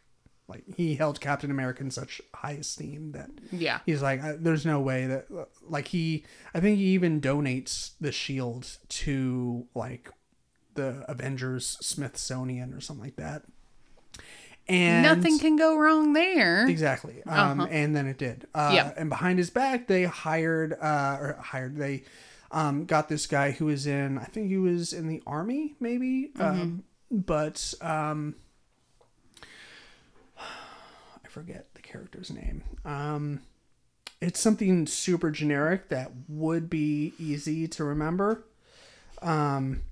like he held captain america in such high esteem that Yeah. he's like there's no way that like he i think he even donates the shield to like the avengers smithsonian or something like that and Nothing can go wrong there. exactly um and then it did uh Yeah. and behind his back they hired uh or hired they um got this guy who was in i think he was in the army maybe? Um but um i forget the character's name. Um it's something super generic that would be easy to remember. Um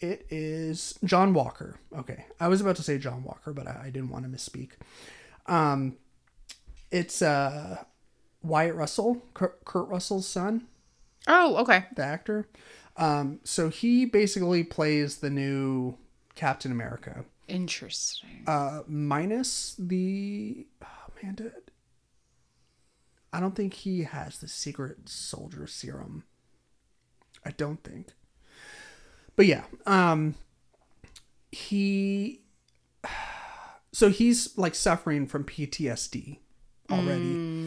it is John Walker. Okay, I was about to say John Walker, but I, I didn't want to misspeak. Um, it's uh Wyatt Russell, Kurt, Kurt Russell's son, Oh, okay. the actor. Um, so he basically plays the new Captain America, Interesting. uh, minus the oh man, did, I don't think he has the secret soldier serum. I don't think. But yeah, um he so he's like suffering from PTSD already.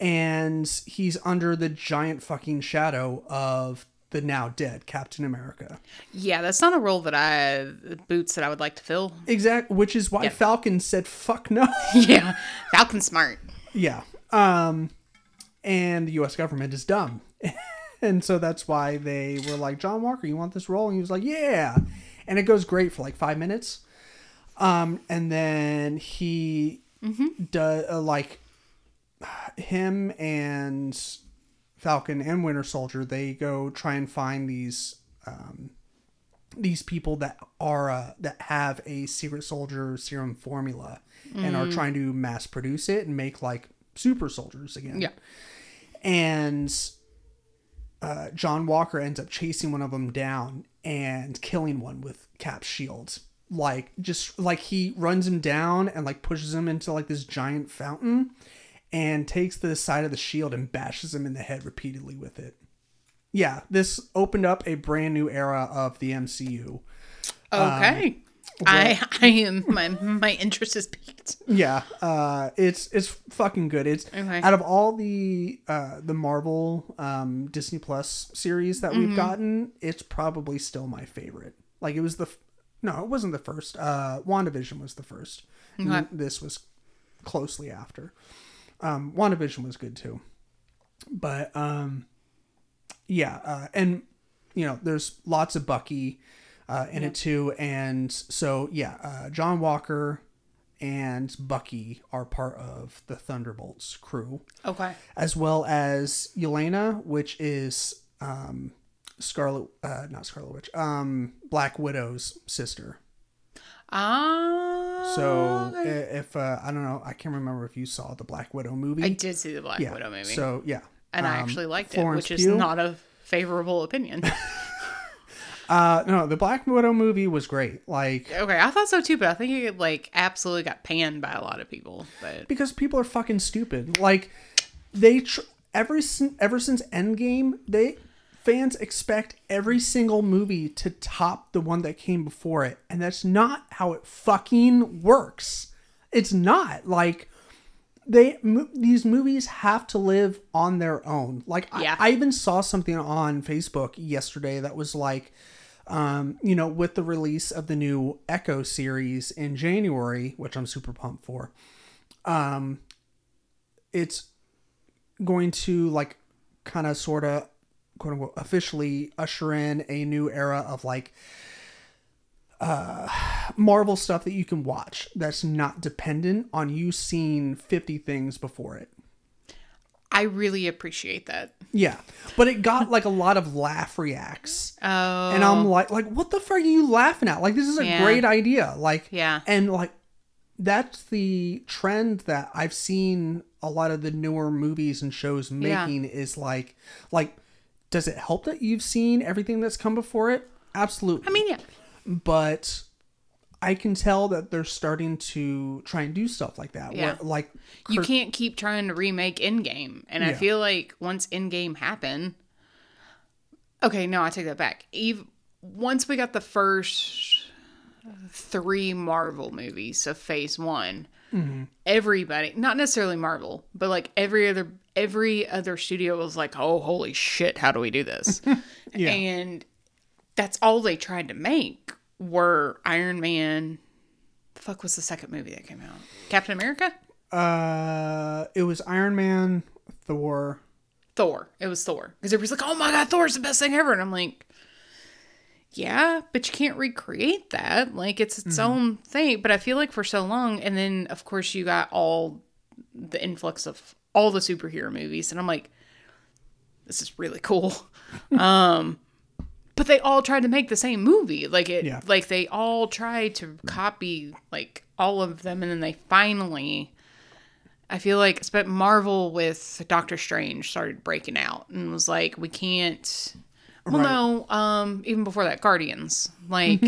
And he's under the giant fucking shadow of the now dead Captain America. yeah, that's not a role that I boots that I would like to fill. Exact which is why Falcon said fuck no. yeah. Falcon smart. Yeah. Um and the US government is dumb. and so that's why they were like, John Walker, you want this role? And he was like, Yeah. And it goes great for like five minutes. Um, and then he does uh, like him and Falcon and Winter Soldier, they go try and find these um these people that are uh, that have a secret soldier serum formula and are trying to mass produce it and make like super soldiers again. Yeah. And uh, John Walker ends up chasing one of them down and killing one with Cap's shield. Like just like he runs him down and like pushes him into like this giant fountain and takes the side of the shield and bashes him in the head repeatedly with it. Yeah, this opened up a brand new era of the MCU. Okay. I I am my my interest is piqued. Yeah, uh, it's it's fucking good. It's Okay. out of all the uh, the Marvel um, Disney Plus series that Mm-hmm. we've gotten, it's probably still my favorite. Like it was the f- no, it wasn't the first. Uh, WandaVision was the first. And Okay. This was closely after. Um, WandaVision was good too, but um, yeah, uh, and you know, there's lots of Bucky uh, in it too, and so yeah, uh, John Walker and Bucky are part of the Thunderbolts crew, Okay. as well as Yelena, which is um, Scarlet, uh, not Scarlet Witch, um, Black Widow's sister. Ah. So if uh, I don't know, I can't remember if you saw the Black Widow movie. I did see the Black yeah. Widow movie. So yeah, and I Um, actually liked it, Florence which is not a favorable opinion. Uh, no, the Black Widow movie was great. Like okay, I thought so too, but I think it like absolutely got panned by a lot of people. But because people are fucking stupid. Like they tr- ever since ever since Endgame, they fans expect every single movie to top the one that came before it, and that's not how it fucking works. It's not like they mo- these movies have to live on their own. Like Yeah. I, I even saw something on Facebook yesterday that was like um, you know, with the release of the new Echo series in January, which I'm super pumped for, um, it's going to like kind of sort of quote unquote officially usher in a new era of like uh Marvel stuff that you can watch that's not dependent on you seeing 50 things before it. I really appreciate that. Yeah. But it got like a lot of laugh reacts. Oh, And I'm like like what the fuck are you laughing at? Like this is a Yeah. great idea. Like Yeah. And like that's the trend that I've seen a lot of the newer movies and shows Yeah. making is like like does it help that you've seen everything that's come before it? Absolutely. I mean, yeah, but I can tell that they're starting to try and do stuff like that. Yeah. Where, like you can't keep trying to remake Endgame, and I feel like once Endgame happened, okay, no, I take that back. Eve, once we got the first three Marvel movies of Phase One, Mm-hmm. everybody, not necessarily Marvel, but like every other every other studio was like, "Oh, holy shit, how do we do this?" Yeah. And that's all they tried to make were Iron Man. The fuck was the second movie that came out? Captain America. uh it was Iron Man, Thor. Thor. It was Thor. Because everybody's like, oh my god, Thor's the best thing ever. And I'm like, yeah, but you can't recreate that. Like, it's its own thing. But I feel like for so long, and then, of course, you got all the influx of all the superhero movies. And I'm like, this is really cool. um, but they all tried to make the same movie. Like, it, Yeah. like, they all tried to copy, like, all of them. And then they finally. I feel like but Marvel with Doctor Strange started breaking out and was like, we can't. Well, no, um, even before that, Guardians. Like,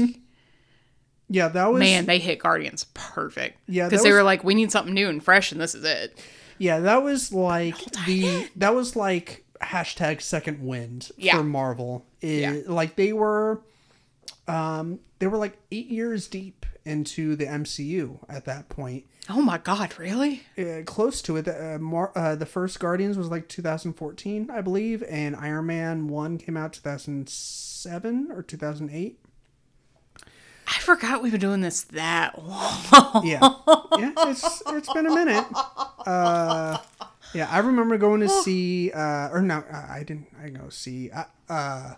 Yeah, that was man, they hit Guardians perfect. Yeah, because they was- were like, we need something new and fresh, and this is it. Yeah, that was like the that was like hashtag second wind Yeah. for Marvel. It, Yeah. Like they were, um, they were like eight years deep into the MCU at that point. Oh my God, really? Uh, close to it. Uh, Mar- uh, the first Guardians was like 2014, I believe, and Iron Man one came out 2007 or 2008. I forgot we've been doing this that long. Yeah, yeah, it's it's been a minute. Uh, yeah, I remember going to see, uh, or no, uh, I didn't. I go see. Uh, uh,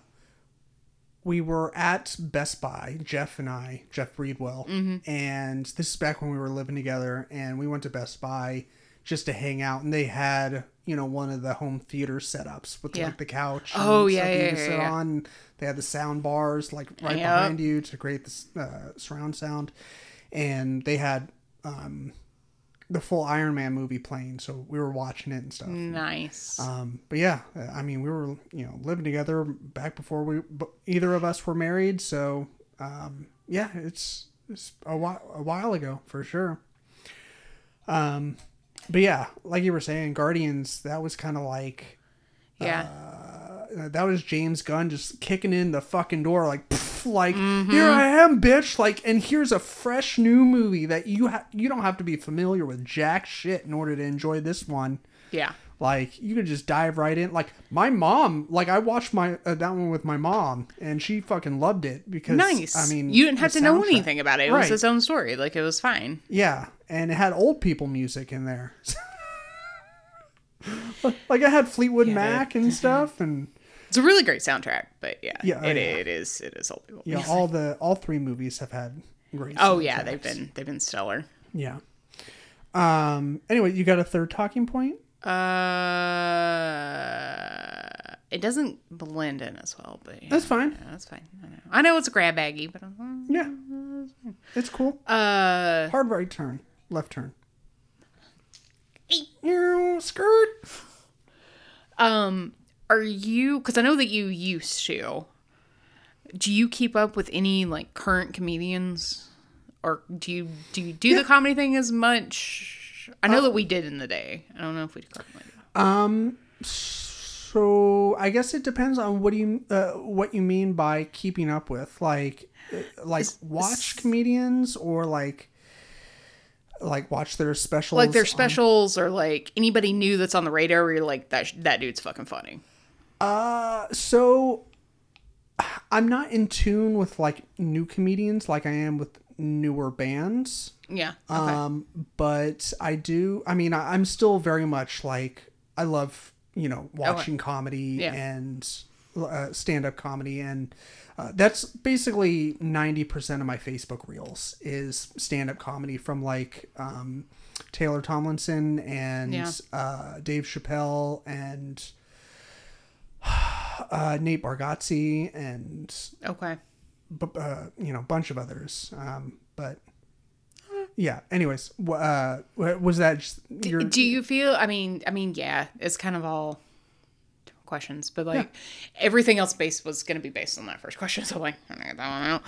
we were at Best Buy, Jeff and I, Jeff Breedwell, and this is back when we were living together, and we went to Best Buy just to hang out, and they had you know one of the home theater setups with Yeah. like the couch. Oh, and yeah, stuff yeah, yeah, sit yeah. on. They had the sound bars like right Yep. behind you to create this uh, surround sound, and they had um, the full Iron Man movie playing, so we were watching it and stuff. Nice. Um, but yeah, I mean, we were you know living together back before we either of us were married, so um, yeah, it's it's a while a while ago for sure. Um, but yeah, like you were saying, Guardians that was kind of like yeah. uh, that was James Gunn just kicking in the fucking door like pff, like Mm-hmm. here I am bitch like and here's a fresh new movie that you ha- you don't have to be familiar with jack shit in order to enjoy this one yeah. Like you could just dive right in like my mom like I watched my uh, that one with my mom and she fucking loved it because Nice. I mean you didn't have to know anything about it. It Right. was its own story. Like, it was fine. yeah and it had old people music in there like I had Fleetwood Yeah, Mac and stuff and It's a really great soundtrack, but yeah, Yeah, oh, it, yeah. it is. It is old people. yeah all the all three movies have had great Oh yeah, they've been they've been stellar. Yeah. Um. Anyway, you got a third talking point? Uh, it doesn't blend in as well, but yeah, That's fine. yeah, that's fine. I know. I know it's a grab baggy, but Yeah. It's cool. uh, Hard right turn, left turn. Skirt. um, are you? Because I know that you used to. Do you keep up with any like current comedians, or do you do you do the comedy thing as much? I know that we did in the day. I don't know if we currently do. Um. So I guess it depends on what do you uh, what you mean by keeping up with, like, uh, like watch comedians or like, like watch their specials. like their on- specials or like anybody new that's on the radar where you're like that that dude's fucking funny. Uh, so I'm not in tune with like new comedians like I am with newer bands. Yeah. Okay. Um, but I do. I mean, I, I'm still very much like I love you know watching comedy Yeah. and uh, stand-up comedy, and uh, that's basically ninety percent of my Facebook reels is stand-up comedy from like um, Taylor Tomlinson and Yeah. uh, Dave Chappelle and uh, Nate Bargatze and Okay. B- uh, you know, a bunch of others. Um, but yeah. Anyways, uh, was that just your? Do you feel? I mean, I mean, yeah, it's kind of all questions, but like everything else based was going to be based on that first question. So like, I'm gonna get that one out.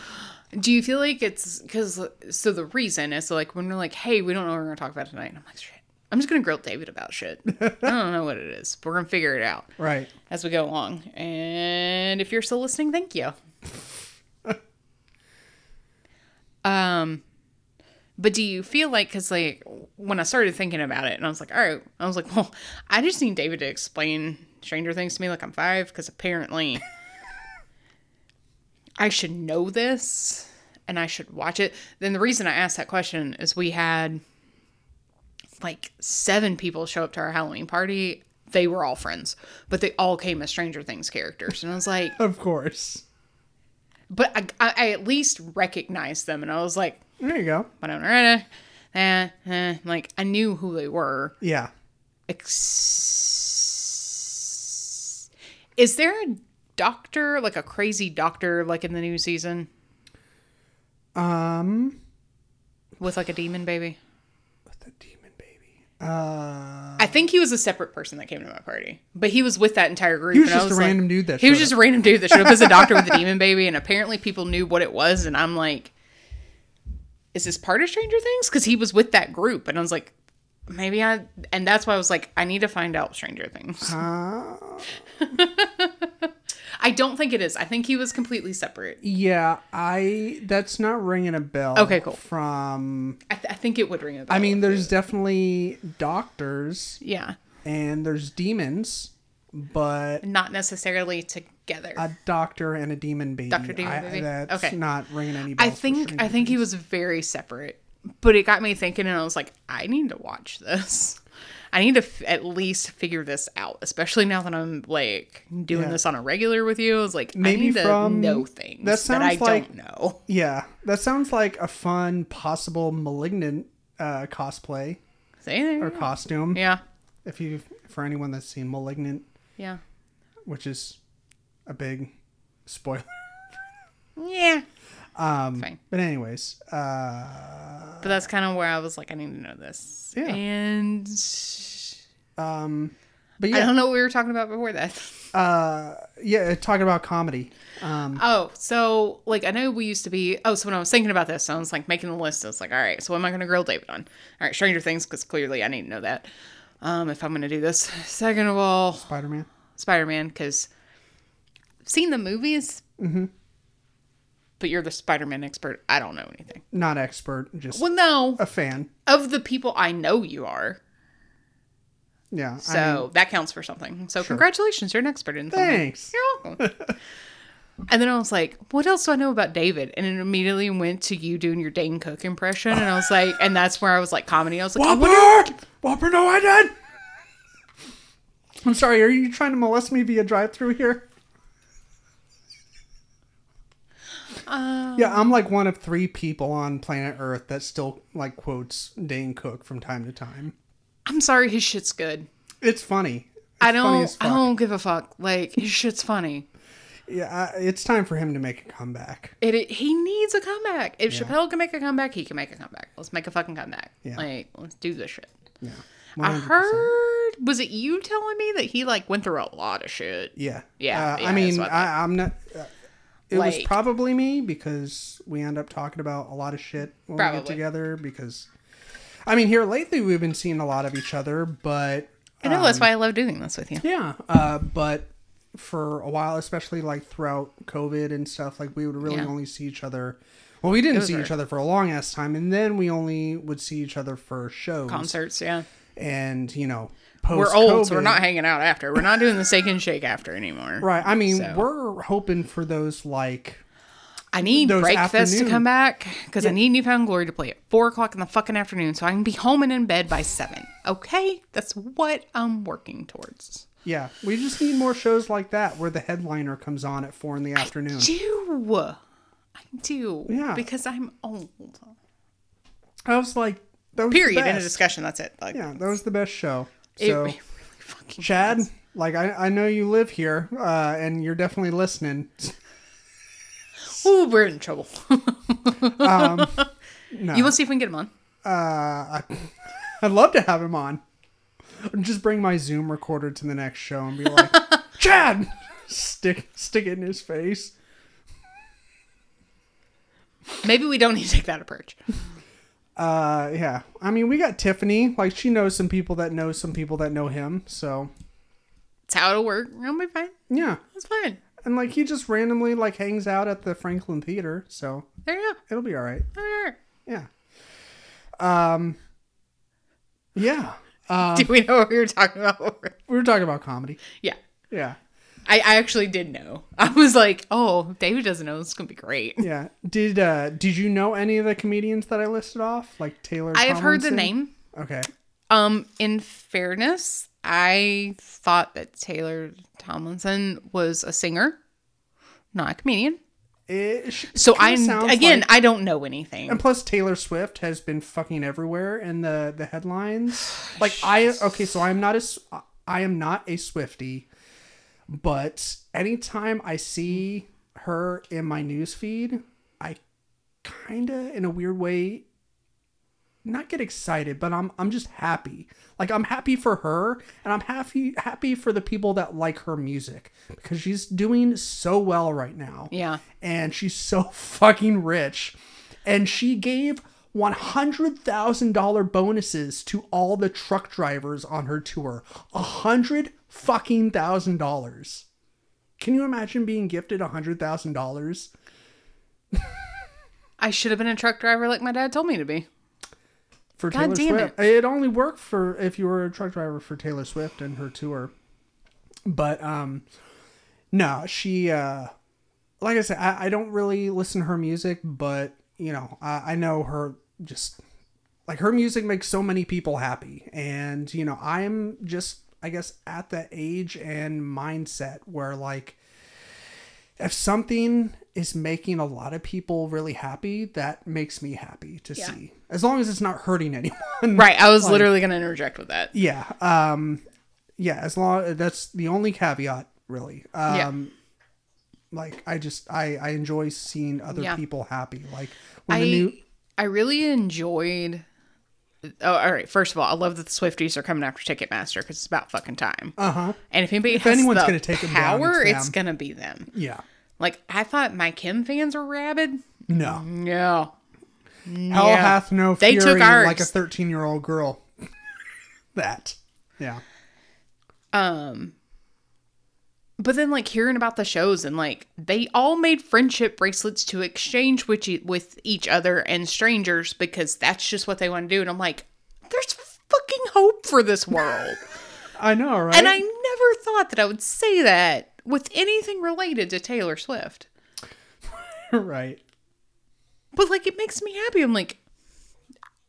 Do you feel like it's because so the reason is like when we're like, hey, we don't know what we're going to talk about tonight, and I'm like, shit, I'm just going to grill David about shit. I don't know what it is, but we're going to figure it out right. as we go along. And if you're still listening, thank you. Um, but do you feel like because like when I started thinking about it, and I was like, all right, I was like, well, I just need David to explain Stranger Things to me like I'm five because apparently I should know this and I should watch it. Then the reason I asked that question is we had like seven people show up to our Halloween party. They were all friends, but they all came as Stranger Things characters, and I was like, Of course. But I, I, I at least recognized them, and I was like, There you go. whatever, eh, eh, like I knew who they were. Yeah. Ex- Is there a doctor, like a crazy doctor, like in the new season Um, with like a demon baby? The demon baby. Uh, I think he was a separate person that came to my party, but he was with that entire group. he was and I just a like- random dude that He was showed just a random dude that showed up as a doctor with a demon baby, and apparently people knew what it was. And I'm like, is this part of Stranger Things? Because he was with that group, and I was like, maybe I. And that's why I was like, I need to find out Stranger Things. Uh, I don't think it is. I think he was completely separate. yeah, I. That's not ringing a bell. Okay, cool. From, I, th- I think it would ring a bell. I mean, there's it- definitely doctors yeah, and there's demons, but not necessarily together. a doctor and a demon baby. Doctor, demon, I- baby? That's Okay. not ringing any bells. I think I think he was very separate, but it got me thinking, and I was like, I need to watch this. I need to f- at least figure this out, especially now that I'm like doing Yeah. this on a regular with you. I was like, Maybe I need from- to know things that that, I like- don't know. Yeah, that sounds like a fun possible malignant uh, cosplay there? or costume. Yeah, If you, for anyone that's seen Malignant, yeah, which is a big spoiler. yeah. Um, Fine. but anyways, uh, But that's kind of where I was like, I need to know this. Yeah. And um, but yeah, I don't know what we were talking about before that. uh, yeah, talking about comedy. Um, Oh, so like I know we used to be. Oh, so when I was thinking about this, I was like making the list. I was like, all right, so what am I going to grill David on? All right, Stranger Things, because clearly I need to know that. Um, if I'm going to do this. Second of all, Spider Man. Spider Man, because seen the movies. Mm-hmm. But you're the Spider Man expert. I don't know anything. Not expert, just Well, no, a fan. of the people I know you are. Yeah. So I mean, that counts for something. So congratulations, you're an expert in something. thanks. You're welcome. and then I was like, what else do I know about David? And it immediately went to you doing your Dane Cook impression. And I was like, and that's where I was like, comedy. I was like, I wonder. Whopper! Whopper, no, I did. I'm sorry. Are you trying to molest me via drive-through here? Uh, Yeah, I'm like one of three people on planet Earth that still like quotes Dane Cook from time to time. I'm sorry, his shit's good. It's funny. It's I don't. as I don't give a fuck. Like his shit's funny. Yeah, I- it's time for him to make a comeback. It, it he needs a comeback. If Chappelle can make a comeback, he can make a comeback. Let's make a fucking comeback. Yeah. Like let's do this shit. Yeah, I 100%. heard. Was it you telling me that he like went through a lot of shit? Yeah, Yeah, Uh, yeah, I mean, I I, I'm not. Uh, it was probably me because we end up talking about a lot of shit when we get together. Because, I mean, here lately we've been seeing a lot of each other, but I know that's why I love doing this with you. Yeah, uh, but for a while, especially like throughout COVID and stuff, like we would really Yeah. only see each other. Well, we didn't see hard. each other for a long ass time, and then we only would see each other for shows. Concerts, yeah. And you know, post We're old, so we're not hanging out after. We're not doing the steak and shake after anymore. right. I mean, So. we're hoping for those like I need Breakfast to come back because I need Newfound Glory to play at four o'clock in the fucking afternoon, so I can be home and in bed by seven. Okay, that's what I'm working towards. Yeah, we just need more shows like that where the headliner comes on at four in the afternoon. do. I do. Yeah. Because I'm old. I was like, that was Period. Of best. discussion. That's it. Like, Yeah, that was the best show. It, So, really fucking Chad, was. like I, I know you live here, uh, and you're definitely listening. Ooh, we're in trouble. No, You want to see if we can get him on? uh, I, I'd love to have him on. Just bring my Zoom recorder to the next show and be like, Chad, stick stick it in his face. Maybe we don't need to take that approach. Uh, yeah. I mean, we got Tiffany. Like, she knows some people that know some people that know him. So, It's how it'll work. It'll be fine. yeah. It's fine. And like, he just randomly like hangs out at the Franklin Theater. So There you go. it'll be all right. There you are. Yeah. Um. Yeah. Uh, Do we know what we were talking about? we were talking about comedy. yeah. Yeah. I, I actually did know. I was like, oh, David doesn't know. This is going to be great. Yeah. Did uh did you know any of the comedians that I listed off? Like Taylor I have heard the name. Okay. Um, in fairness, I thought that Taylor Tomlinson was a singer, not a comedian. It So I again, like- I don't know anything. and plus Taylor Swift has been fucking everywhere in the the headlines. Like I okay, so I'm not a I am not a Swifty, but anytime I see her in my news feed, I kind of in a weird way not get excited, but I'm I'm just happy. Like I'm happy for her and I'm happy happy for the people that like her music because she's doing so well right now Yeah. and she's so fucking rich. And she gave $100,000 bonuses to all the truck drivers on her tour. A hundred fucking thousand dollars. Can you imagine being gifted a hundred thousand dollars? I should have been a truck driver like my dad told me to be. for God Taylor damn Swift. It. only worked for if you were a truck driver for Taylor Swift and her tour. But um no, she uh like I said, I, I don't really listen to her music, but you know, I, I know her just like her music makes so many people happy. And, you know, I'm just I guess at that age and mindset where like if something is making a lot of people really happy, that makes me happy to Yeah. see. As long as it's not hurting anyone. Right. I was literally going to interject with that. Yeah. Um yeah, as long that's the only caveat really. Um Yeah. like I just I I enjoy seeing other Yeah. people happy. Like when I the new I really enjoyed. Oh, all right. First of all, I love that the Swifties are coming after Ticketmaster because it's about fucking time. uh-huh. And if anybody If has anyone's gonna take 'em down, power, it's it's, gonna be them. Yeah. Like I thought, My Chem fans were rabid. No. No, Hell Yeah. hath no They fury took ours. like a 13-year-old girl. that. Yeah. Um, but then like hearing about the shows and like they all made friendship bracelets to exchange with e- with each other and strangers because that's just what they want to do. And I'm like, there's fucking hope for this world. I know, right? and I never thought that I would say that with anything related to Taylor Swift. right. But like it makes me happy. I'm like,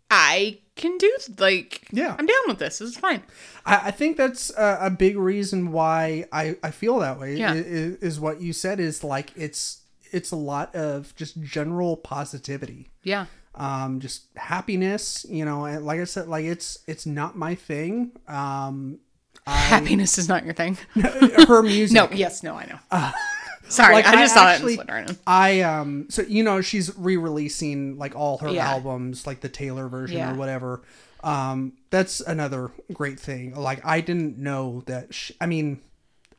I can do like Yeah. I'm down with this. This is fine. I, I think that's a, a big reason why I, I feel that way. Yeah. i- i- is what you said is like it's it's a lot of just general positivity, Yeah. um, just happiness. You know, and like I said, like it's it's not my thing. Um, Happiness is not your thing. her music. No, yes, no, I know. Sorry, like, I I just saw actually- in I um so you know she's re-releasing like all her Yeah. albums like the Taylor version Yeah. or whatever. Um that's another great thing. Like I didn't know that she, I mean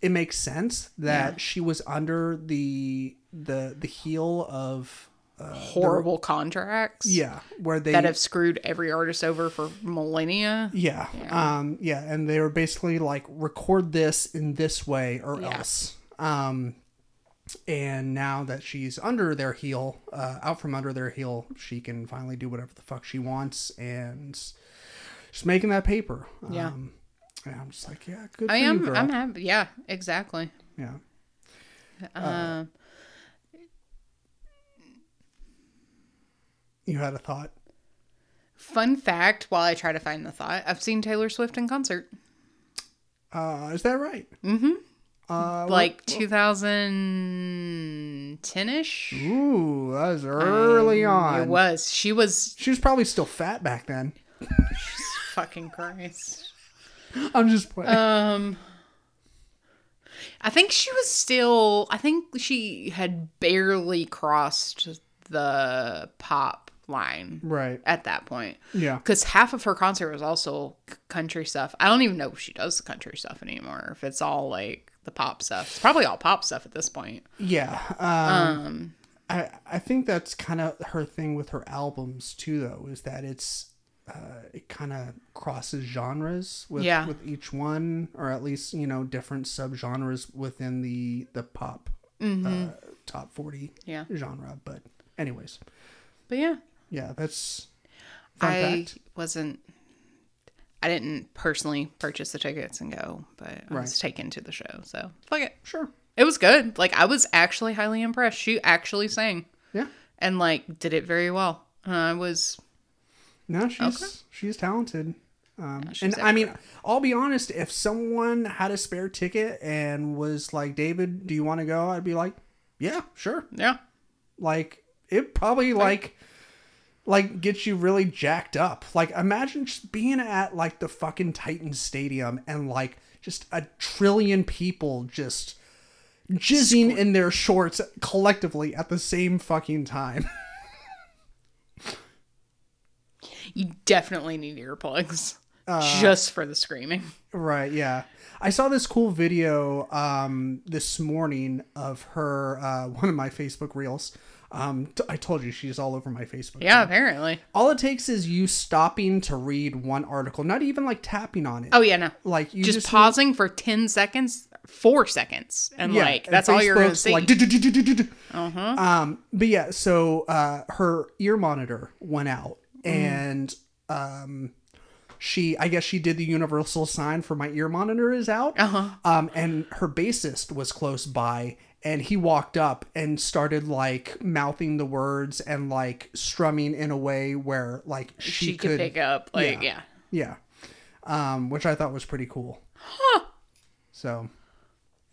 it makes sense that Yeah. she was under the the the heel of horrible contracts yeah, where they that have screwed every artist over for millennia. yeah, um yeah, and they were basically like record this in this way or Yeah. else. Um and now that she's under their heel, uh, out from under their heel, she can finally do whatever the fuck she wants, and she's making that paper. Yeah. Um, and I'm just like, yeah, good for I you, am. girl. I'm happy. Yeah, exactly. yeah. Um, You had a thought. fun fact: While I try to find the thought, I've seen Taylor Swift in concert. Uh, is that right? Mm-hmm. Uh, like 2010 ish. ooh, that was early on. It was. She was She was probably still fat back then. fucking Christ. I'm just playing. Um, I think she was still. I think she had barely crossed the pop line right. at that point. Yeah. Because half of her concert was also c- country stuff. I don't even know if she does the country stuff anymore. If it's all like the pop stuff, it's probably all pop stuff at this point. Yeah. Um, Um, I I think that's kind of her thing with her albums too, though, is that it's uh, it kind of crosses genres with Yeah. with each one, or at least you know different subgenres within the the pop uh, top forty Mm-hmm. yeah, genre. But anyways, but yeah, yeah, that's I fact. wasn't. I didn't personally purchase the tickets and go, but I was taken to the show. So fuck it. Sure. It was good. Like I was actually highly impressed. She actually sang Yeah. and like did it very well. Uh, I was No, she's she's talented. Um, she's and I mean, I'll be honest. If someone had a spare ticket and was like, "David, do you want to go?" I'd be like, "Yeah, sure." yeah. Like it probably like like gets you really jacked up. Like imagine just being at like the fucking Titan Stadium and like just a trillion people just jizzing in their shorts collectively at the same fucking time. You definitely need earplugs Uh, just for the screaming. Right, yeah. I saw this cool video um this morning of her uh one of my Facebook reels. Um t- I told you she's all over my Facebook. Yeah, apparently. All it takes is you stopping to read one article, not even like tapping on it. Oh yeah, no. Like you just, just, pausing for 10 seconds, 4 seconds and Yeah, like and that's all you're going to Facebook's see. Like, "Du-du-du-du-du-du-du." uh-huh. um, but yeah, so uh, her ear monitor went out, Mm. and um, she, I guess she did the universal sign for my ear monitor is out. Uh-huh. Um, and her bassist was close by, and he walked up and started like mouthing the words and like strumming in a way where like she, she, could, pick up like yeah. yeah, um, which I thought was pretty cool. huh So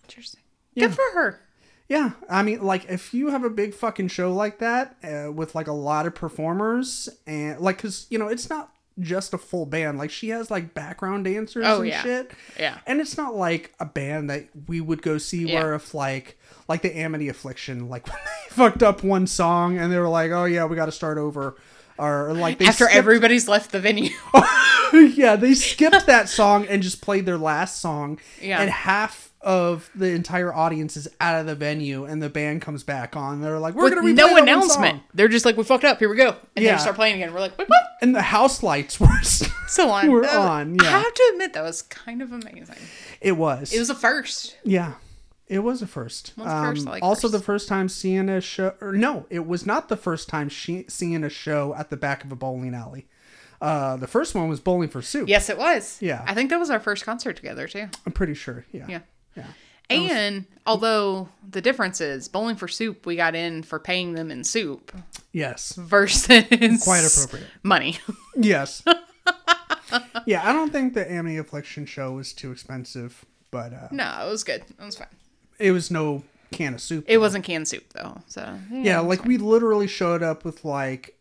Interesting. Yeah. Good for her. Yeah, I mean, like if you have a big fucking show like that uh, with like a lot of performers and like, cause you know it's not just a full band. Like she has like background dancers Oh, and yeah. shit. Yeah. And it's not like a band that we would go see Yeah. where if like like the Amity Affliction, like when they fucked up one song and they were like, oh yeah, we got to start over, or like they After skipped- everybody's left the venue. yeah, they skipped that song and just played their last song. Yeah. And half of the entire audience is out of the venue and the band comes back on. They're like, We're gonna replay no announcement. song." They're just like, we fucked up. Here we go. And Yeah. they start playing again. We're like, what? And the house lights were Still on. We're Uh, on, I have to admit, that was kind of amazing. It was. It was a first. yeah. It was a first. Was first, Um, I like also, first. the first time seeing a show, or no, it was not the first time she, seeing a show at the back of a bowling alley. Uh, the first one was Bowling for Soup. Yes, it was. Yeah. I think that was our first concert together, too. I'm pretty sure. Yeah. Yeah. Yeah. And although the difference is Bowling for Soup, we got in for paying them in soup Yes. versus Quite appropriate. money. Yes. yeah, I don't think the Amity Affliction show was too expensive, but uh, no, it was good. It was fine. it was no can of soup. It wasn't canned soup though, so yeah, like we literally showed up with like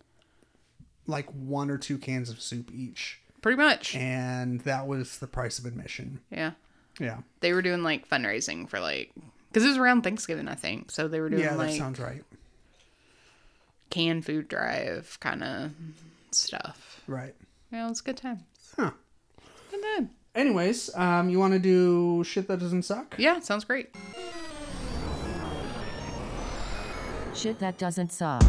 like one or two cans of soup each, pretty much. and that was the price of admission. Yeah, Yeah, they were doing like fundraising for like because it was around Thanksgiving, I think. So they were doing yeah, that sounds right. canned food drive kind of stuff. Right. Yeah, it was a good time. Huh. Good time. Anyways, um, you want to do shit that doesn't suck? Yeah, sounds great. Shit that doesn't suck.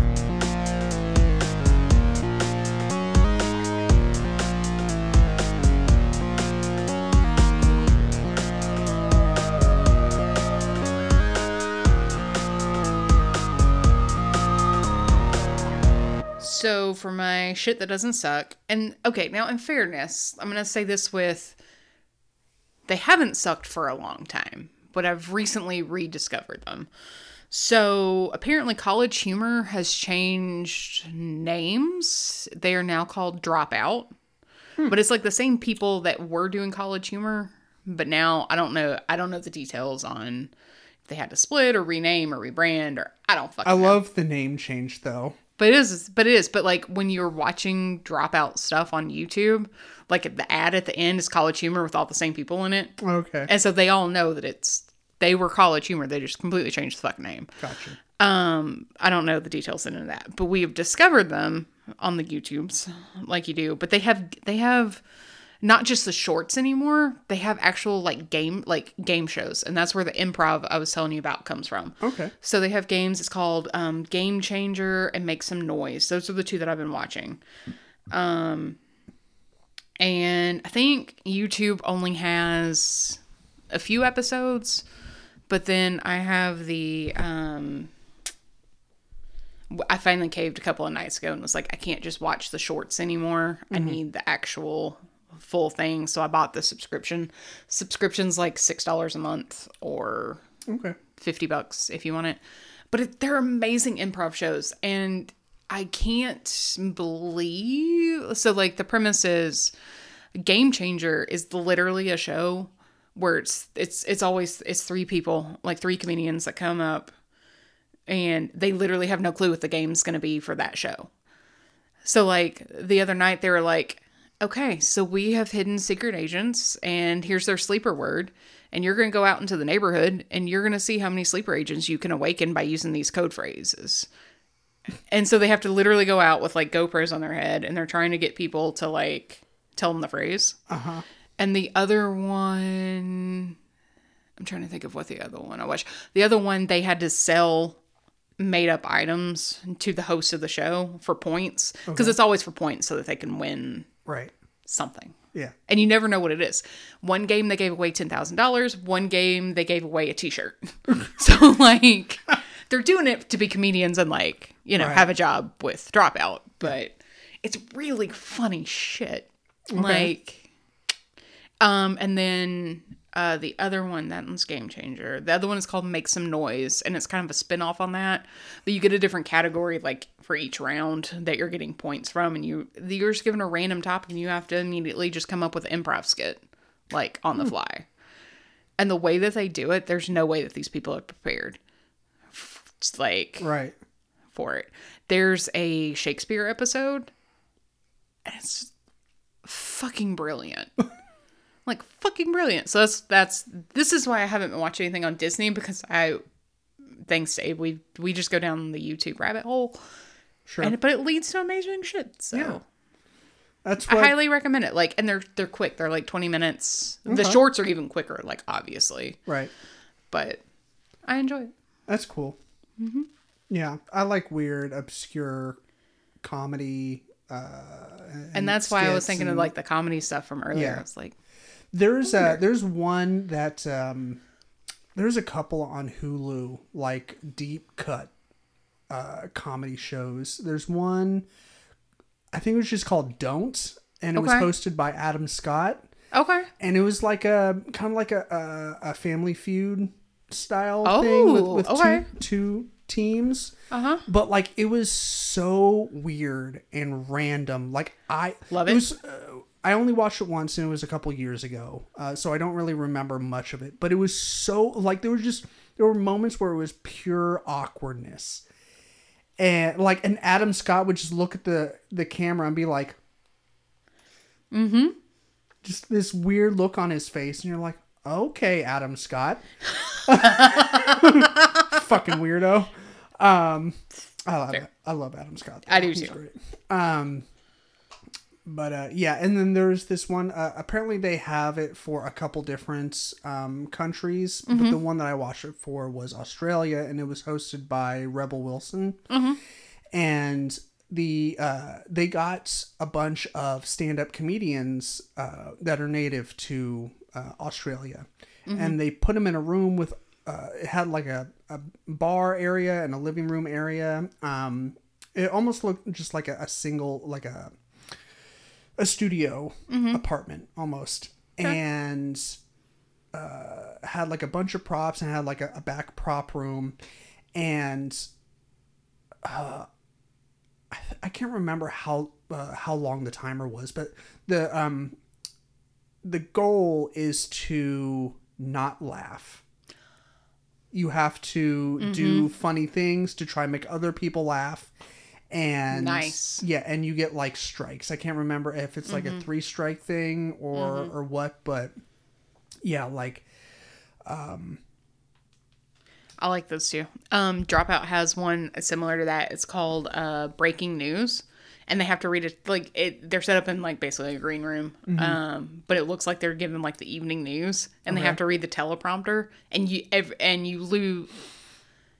So for my shit that doesn't suck, and okay, now in fairness, I'm gonna say this with they haven't sucked for a long time, but I've recently rediscovered them. So apparently, College Humor has changed names. They are now called Dropout, hmm. but it's like the same people that were doing College Humor but now I don't know. I don't know the details on if they had to split or rename or rebrand or I don't fucking I know. love the name change though. But it is, but it is. But like when you're watching dropout stuff on YouTube, like the ad at the end is College Humor with all the same people in it, Okay. and so they all know that it's they were College Humor. They just completely changed the fucking name. Gotcha. Um, I don't know the details into that, but we have discovered them on the YouTubes, like you do. But they have they have not just the shorts anymore. They have actual like game like game shows, and that's where the improv I was telling you about comes from. Okay. So they have games. It's called um, Game Changer and Make Some Noise. Those are the two that I've been watching. Um, and I think YouTube only has a few episodes, but then I have the. Um, I finally caved a couple of nights ago and was like, I can't just watch the shorts anymore. I need the actual full thing. So I bought the subscription. Subscription's like six dollars a month or Okay. 50 bucks if you want it. But it, they're amazing improv shows. And I can't believe. So, like, the premise is Game Changer is literally a show where it's it's it's always it's three people like three comedians that come up and they literally have no clue what the game's going to be for that show so like the other night they were like okay so we have hidden secret agents and here's their sleeper word and you're going to go out into the neighborhood and you're going to see how many sleeper agents you can awaken by using these code phrases and so they have to literally go out with like GoPros on their head and they're trying to get people to like tell them the phrase. Uh-huh. And the other one, I'm trying to think of what the other one I watched. The other one, they had to sell made up items to the host of the show for points because it's always for points so that they can win Right. something. Yeah. And you never know what it is. One game they gave away $10,000, one game they gave away a t shirt. so, like, they're doing it to be comedians and, like, you know, Right. have a job with Dropout. But it's really funny shit. Like, um, and then uh, the other one, that one's Game Changer. The other one is called Make Some Noise, and it's kind of a spin off on that. But you get a different category, like for each round that you're getting points from, and you you're just given a random topic, and you have to immediately just come up with an improv skit, like on the fly. And the way that they do it, there's no way that these people are prepared. It's like Right. for it. There's a Shakespeare episode, and it's fucking brilliant. like fucking brilliant. So that's that's this is why I haven't been watching anything on Disney because I thanks to Abe, we we just go down the YouTube rabbit hole. Sure. And but it leads to amazing shit. So Yeah. That's I highly recommend it. Like and they're they're quick. They're like 20 minutes. The shorts are even quicker, like obviously. right. But I enjoy it. That's cool. Mm-hmm. Yeah, I like weird, obscure comedy. Uh, And that's why I was thinking of like the comedy stuff from earlier. Yeah. I was like, There's uh there's one that um there's a couple on Hulu like deep cut uh comedy shows. There's one I think it was just called Don't and it Okay. was hosted by Adam Scott okay. and it was like a kind of like a a, a family feud style thing with, Oh, with okay. two two teams. Uh-huh. But like it was so weird and random. Like I Love it. was uh, I only watched it once and it was a couple years ago. Uh, so I don't really remember much of it. But it was so like there was just there were moments where it was pure awkwardness. And like and Adam Scott would just look at the the camera and be like Mm-hmm. just this weird look on his face and you're like, "Okay, Adam Scott." Fucking weirdo. Um I love Fair. it. I love Adam Scott. I do He's too. Great. Um but uh yeah, and then there's this one uh, apparently they have it for a couple different um countries, Mm-hmm. but the one that I watched it for was Australia and it was hosted by Rebel Wilson. Mm-hmm. And the uh they got a bunch of stand-up comedians uh that are native to uh, Australia. Mm-hmm. And they put them in a room with uh, it had like a, a bar area and a living room area. Um, it almost looked just like a, a single, like a a studio Mm-hmm. apartment almost, and uh, had like a bunch of props and had like a, a back prop room, and uh, I, I can't remember how uh, how long the timer was, but the um the goal is to not laugh. You have to Mm-hmm. do funny things to try and make other people laugh. And Nice. yeah, and you get like strikes. I can't remember if it's like Mm-hmm. a three strike thing or or what, but yeah, like um I like those too. Um, Dropout has one similar to that. It's called uh, Breaking News, and they have to read it like it. They're set up in like basically a green room, um, but it looks like they're given like the evening news, and they have to read the teleprompter, and you ev- and you lose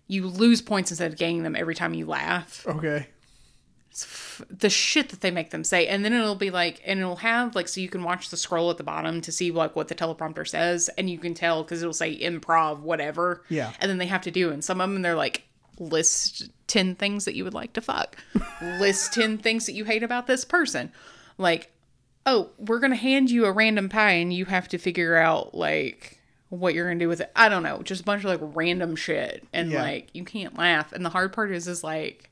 you lose points instead of gaining them every time you laugh. okay. The shit that they make them say. And then it'll be like and it'll have like so you can watch the scroll at the bottom to see like what the teleprompter says and you can tell because it'll say improv whatever. Yeah. and then they have to do and some of them they're like list 10 things that you would like to fuck. List 10 things that you hate about this person. Like oh we're gonna hand you a random pie and you have to figure out like what you're gonna do with it. I don't know. Just a bunch of like random shit. And Yeah. like you can't laugh. And the hard part is is like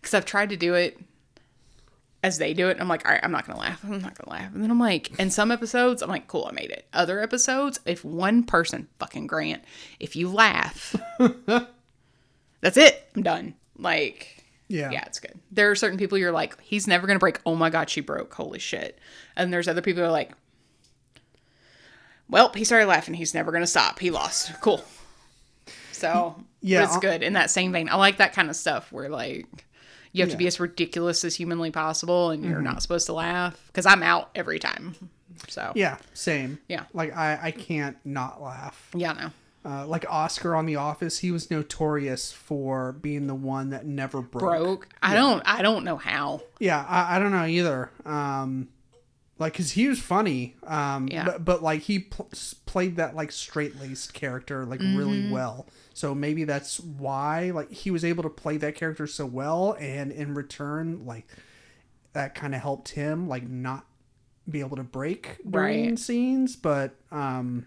because I've tried to do it as they do it. I'm like, all right, I'm not gonna laugh. I'm not gonna laugh. And then I'm like, in some episodes, I'm like, cool, I made it. Other episodes, if one person, fucking Grant, if you laugh, that's it. I'm done. Like, Yeah. yeah, it's good. There are certain people you're like, he's never gonna break. Oh my god, she broke. Holy shit. And there's other people who are like, well, he started laughing. He's never gonna stop. He lost. Cool. So Yeah, yeah, it's I'll- good in that same vein. I like that kind of stuff where like you have to be as ridiculous as humanly possible, and Mm-hmm. you're not supposed to laugh because I'm out every time. So Yeah, same. Yeah. Like I I can't not laugh. yeah, no. Uh, like Oscar on The Office, he was notorious for being the one that never broke. broke. I don't. I don't know how. Yeah, I, I don't know either. Um, like, cause he was funny. Um, Yeah. but, but like he pl- played that like straight laced character like Mm-hmm. really well. So maybe that's why like he was able to play that character so well, and in return, like that kind of helped him like not be able to break during Right. scenes. But um,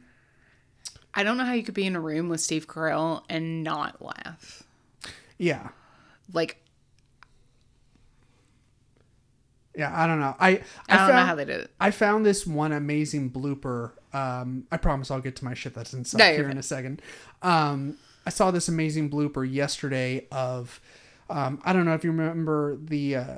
I don't know how you could be in a room with Steve Carell and not laugh. yeah, Like yeah, I don't know. I I don't know found- how they did it. I found this one amazing blooper. Um, I promise I'll get to my shit that's inside No, here in a second. Um, I saw this amazing blooper yesterday of, um, I don't know if you remember the, uh,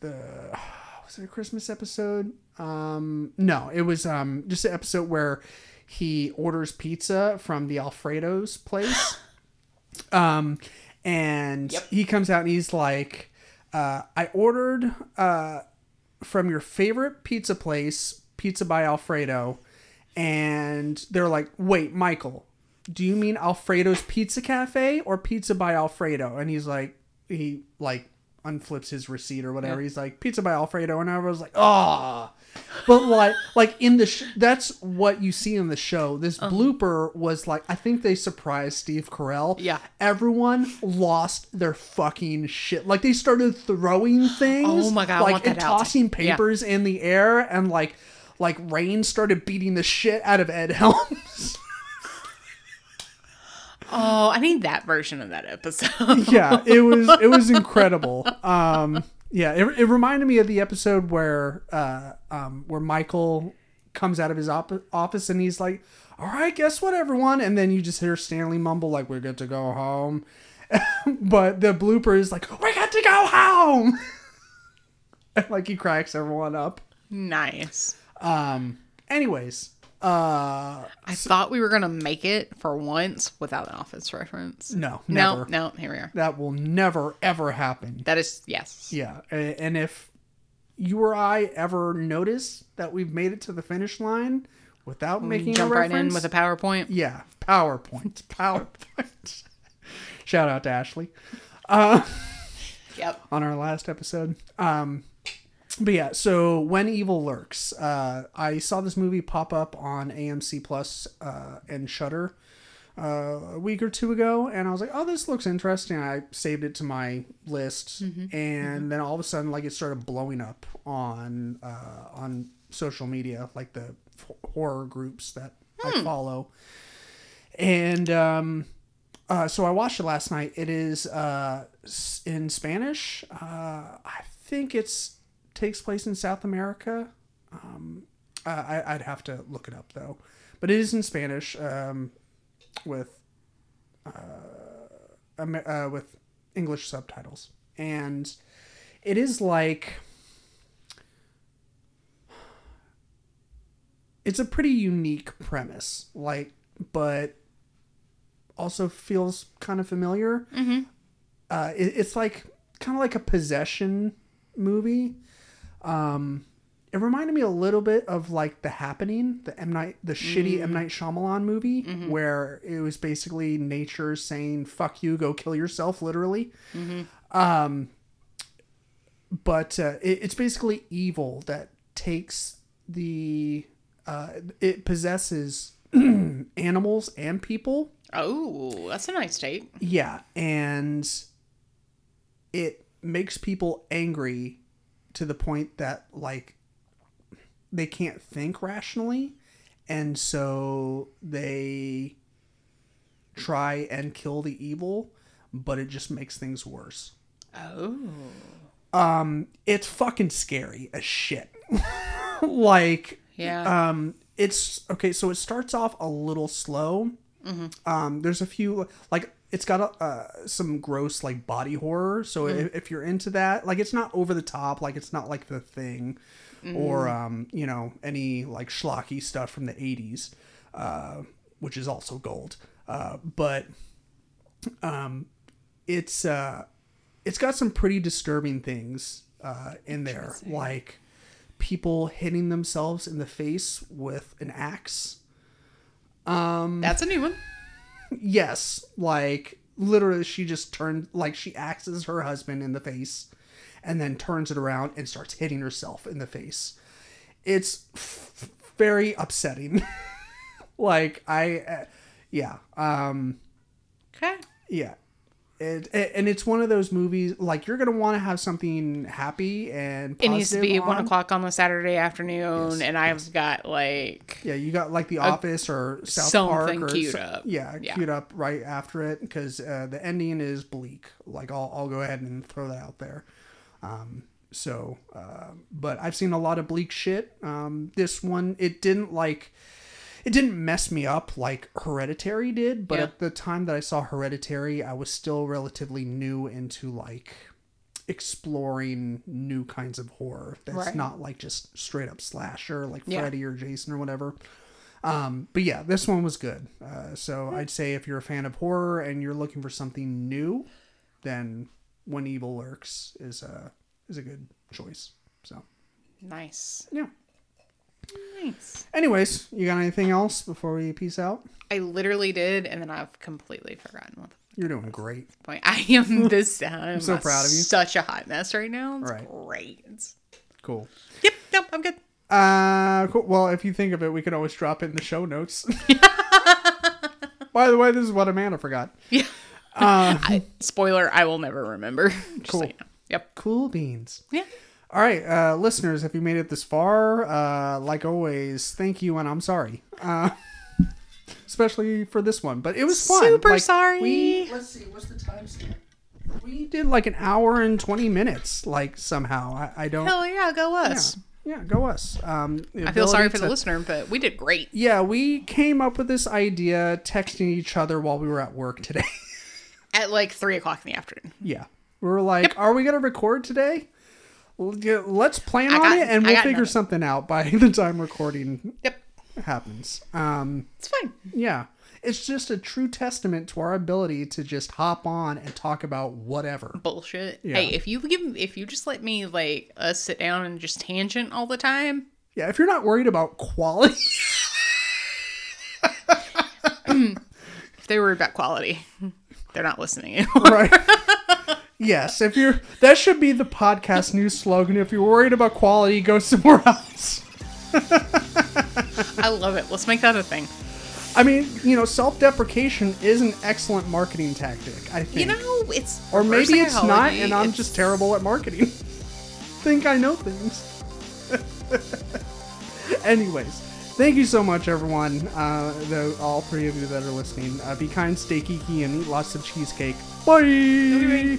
the, was it a Christmas episode? Um, no, it was, um, just an episode where he orders pizza from the Alfredo's place. um, and Yep. he comes out and he's like, uh, I ordered, uh, from your favorite pizza place, Pizza by Alfredo, and they're like, "Wait, Michael, do you mean Alfredo's Pizza Cafe or Pizza by Alfredo?" And he's like, he like unflips his receipt or whatever. He's like, "Pizza by Alfredo," and I was like, "Ah." But like, like in the sh- that's what you see in the show. This blooper was like, I think they surprised Steve Carell. Yeah. everyone lost their fucking shit. Like they started throwing things. Oh my God, like and that out. tossing Yeah. papers in the air, and like like Rainn started beating the shit out of Ed Helms. Oh, I need that version of that episode. yeah, it was it was incredible. Um, yeah, it, it reminded me of the episode where uh, um, where Michael comes out of his op- office and he's like, "All right, guess what, everyone," and then you just hear Stanley mumble like, "We get to go home," but the blooper is like, "We get to go home," and like he cracks everyone up. nice. Um, anyways, uh, I thought we were gonna make it for once without an office reference. no, no, never. no. Here we are. That will never ever happen. That is yes. Yeah, and if you or I ever notice that we've made it to the finish line without making Jump a right reference, in with a PowerPoint. yeah, PowerPoint, PowerPoint. Shout out to Ashley Uh, Yep. on our last episode. Um, but yeah, so when evil lurks, uh, I saw this movie pop up on AMC Plus uh, and Shudder uh, a week or two ago, and I was like, "Oh, this looks interesting." I saved it to my list, and then all of a sudden, like it started blowing up on uh, on social media, like the horror groups that I follow, and um, uh, so I watched it last night. It is uh, in Spanish. Uh, I think it's takes place in South America. Uh, I, I'd have to look it up though, but it is in Spanish um, with uh, uh, with English subtitles, and it is like it's a pretty unique premise, like, but also feels kind of familiar. Mm-hmm. Uh, it, it's like kind of like a possession movie. Um, it reminded me a little bit of like The Happening, the M Night, the shitty M Night Shyamalan movie, where it was basically nature saying "fuck you, go kill yourself," literally. Um, but uh, it, it's basically evil that takes the uh, it possesses animals and people Oh, that's a nice take. yeah, and it makes people angry to the point that like they can't think rationally and so they try and kill the evil, but it just makes things worse. Oh. Um it's fucking scary as shit. like Yeah. um it's okay so it starts off a little slow um there's a few like it's got a, uh, some gross like body horror. So if, if you're into that like it's not over the top like it's not like the thing or um you know any like schlocky stuff from the 80s uh which is also gold. Uh but um it's uh it's got some pretty disturbing things uh in there. Like people hitting themselves in the face with an axe. That's a new one. Yes like literally she just turned like she axes her husband in the face and then turns it around and starts hitting herself in the face. It's f- very upsetting. Like i uh, yeah um Okay. yeah it, it, and it's one of those movies like you're gonna want to have something happy and It needs to be one o'clock on the Saturday afternoon, and I've got like Yeah, you got like The Office or South Park or queued so- up. Yeah, Yeah. queued up right after it because uh, the ending is bleak. Like I'll I'll go ahead and throw that out there. Um, so, uh, but I've seen a lot of bleak shit. Um, this one it didn't like. It didn't mess me up like Hereditary did, but Yeah. at the time that I saw Hereditary, I was still relatively new into like exploring new kinds of horror. That's Right. not like just straight up slasher like Yeah. Freddy or Jason or whatever. Um, but yeah, this one was good. Uh, so I'd say if you're a fan of horror and you're looking for something new, then When Evil Lurks is a is a good choice. So nice. yeah. Nice. Anyways, you got anything else before we peace out? I literally did, and then I've completely forgotten what the You're doing great. point. I am this. Sound. I'm so proud of you. Such a hot mess right now. It's Right. great. It's- Cool. Yep. Nope. I'm good. Uh, cool. Well, if you think of it, we could always drop it in the show notes. By the way, this is what Amanda forgot. Yeah. I, spoiler: I will never remember. Just Cool. so you know. Yep. Cool beans. Yeah. All right, uh, listeners, if you made it this far, uh, like always, thank you and I'm sorry. Uh, especially for this one, but it was fun. Super Like, sorry. We, let's see, what's the timestamp? We did like an hour and 20 minutes, like somehow. I, I don't. Hell yeah, go us. yeah, go us. Um, I feel sorry for the listener, but we did great. Yeah, we came up with this idea texting each other while we were at work today. At like three o'clock in the afternoon. yeah. We were like, are we going to record today? Let's plan on it and we'll figure nothing. something out by the time recording Yep. happens. Um, It's fine. yeah. It's just a true testament to our ability to just hop on and talk about whatever. Bullshit. Yeah. Hey, if you give, if you just let me like us sit down and just tangent all the time, Yeah, if you're not worried about quality, if they worry about quality, they're not listening anymore. right? yes, if you're that should be the podcast news slogan. If you're worried about quality, go somewhere else. I love it. Let's make that a thing. I mean, you know, self-deprecation is an excellent marketing tactic. I think. You know, it's or maybe it's not, and I'm It's- just terrible at marketing. Think I know things. Anyways, thank you so much, everyone. Uh, the, all three of you that are listening. Uh, be kind, stay geeky, and eat lots of cheesecake. Bye.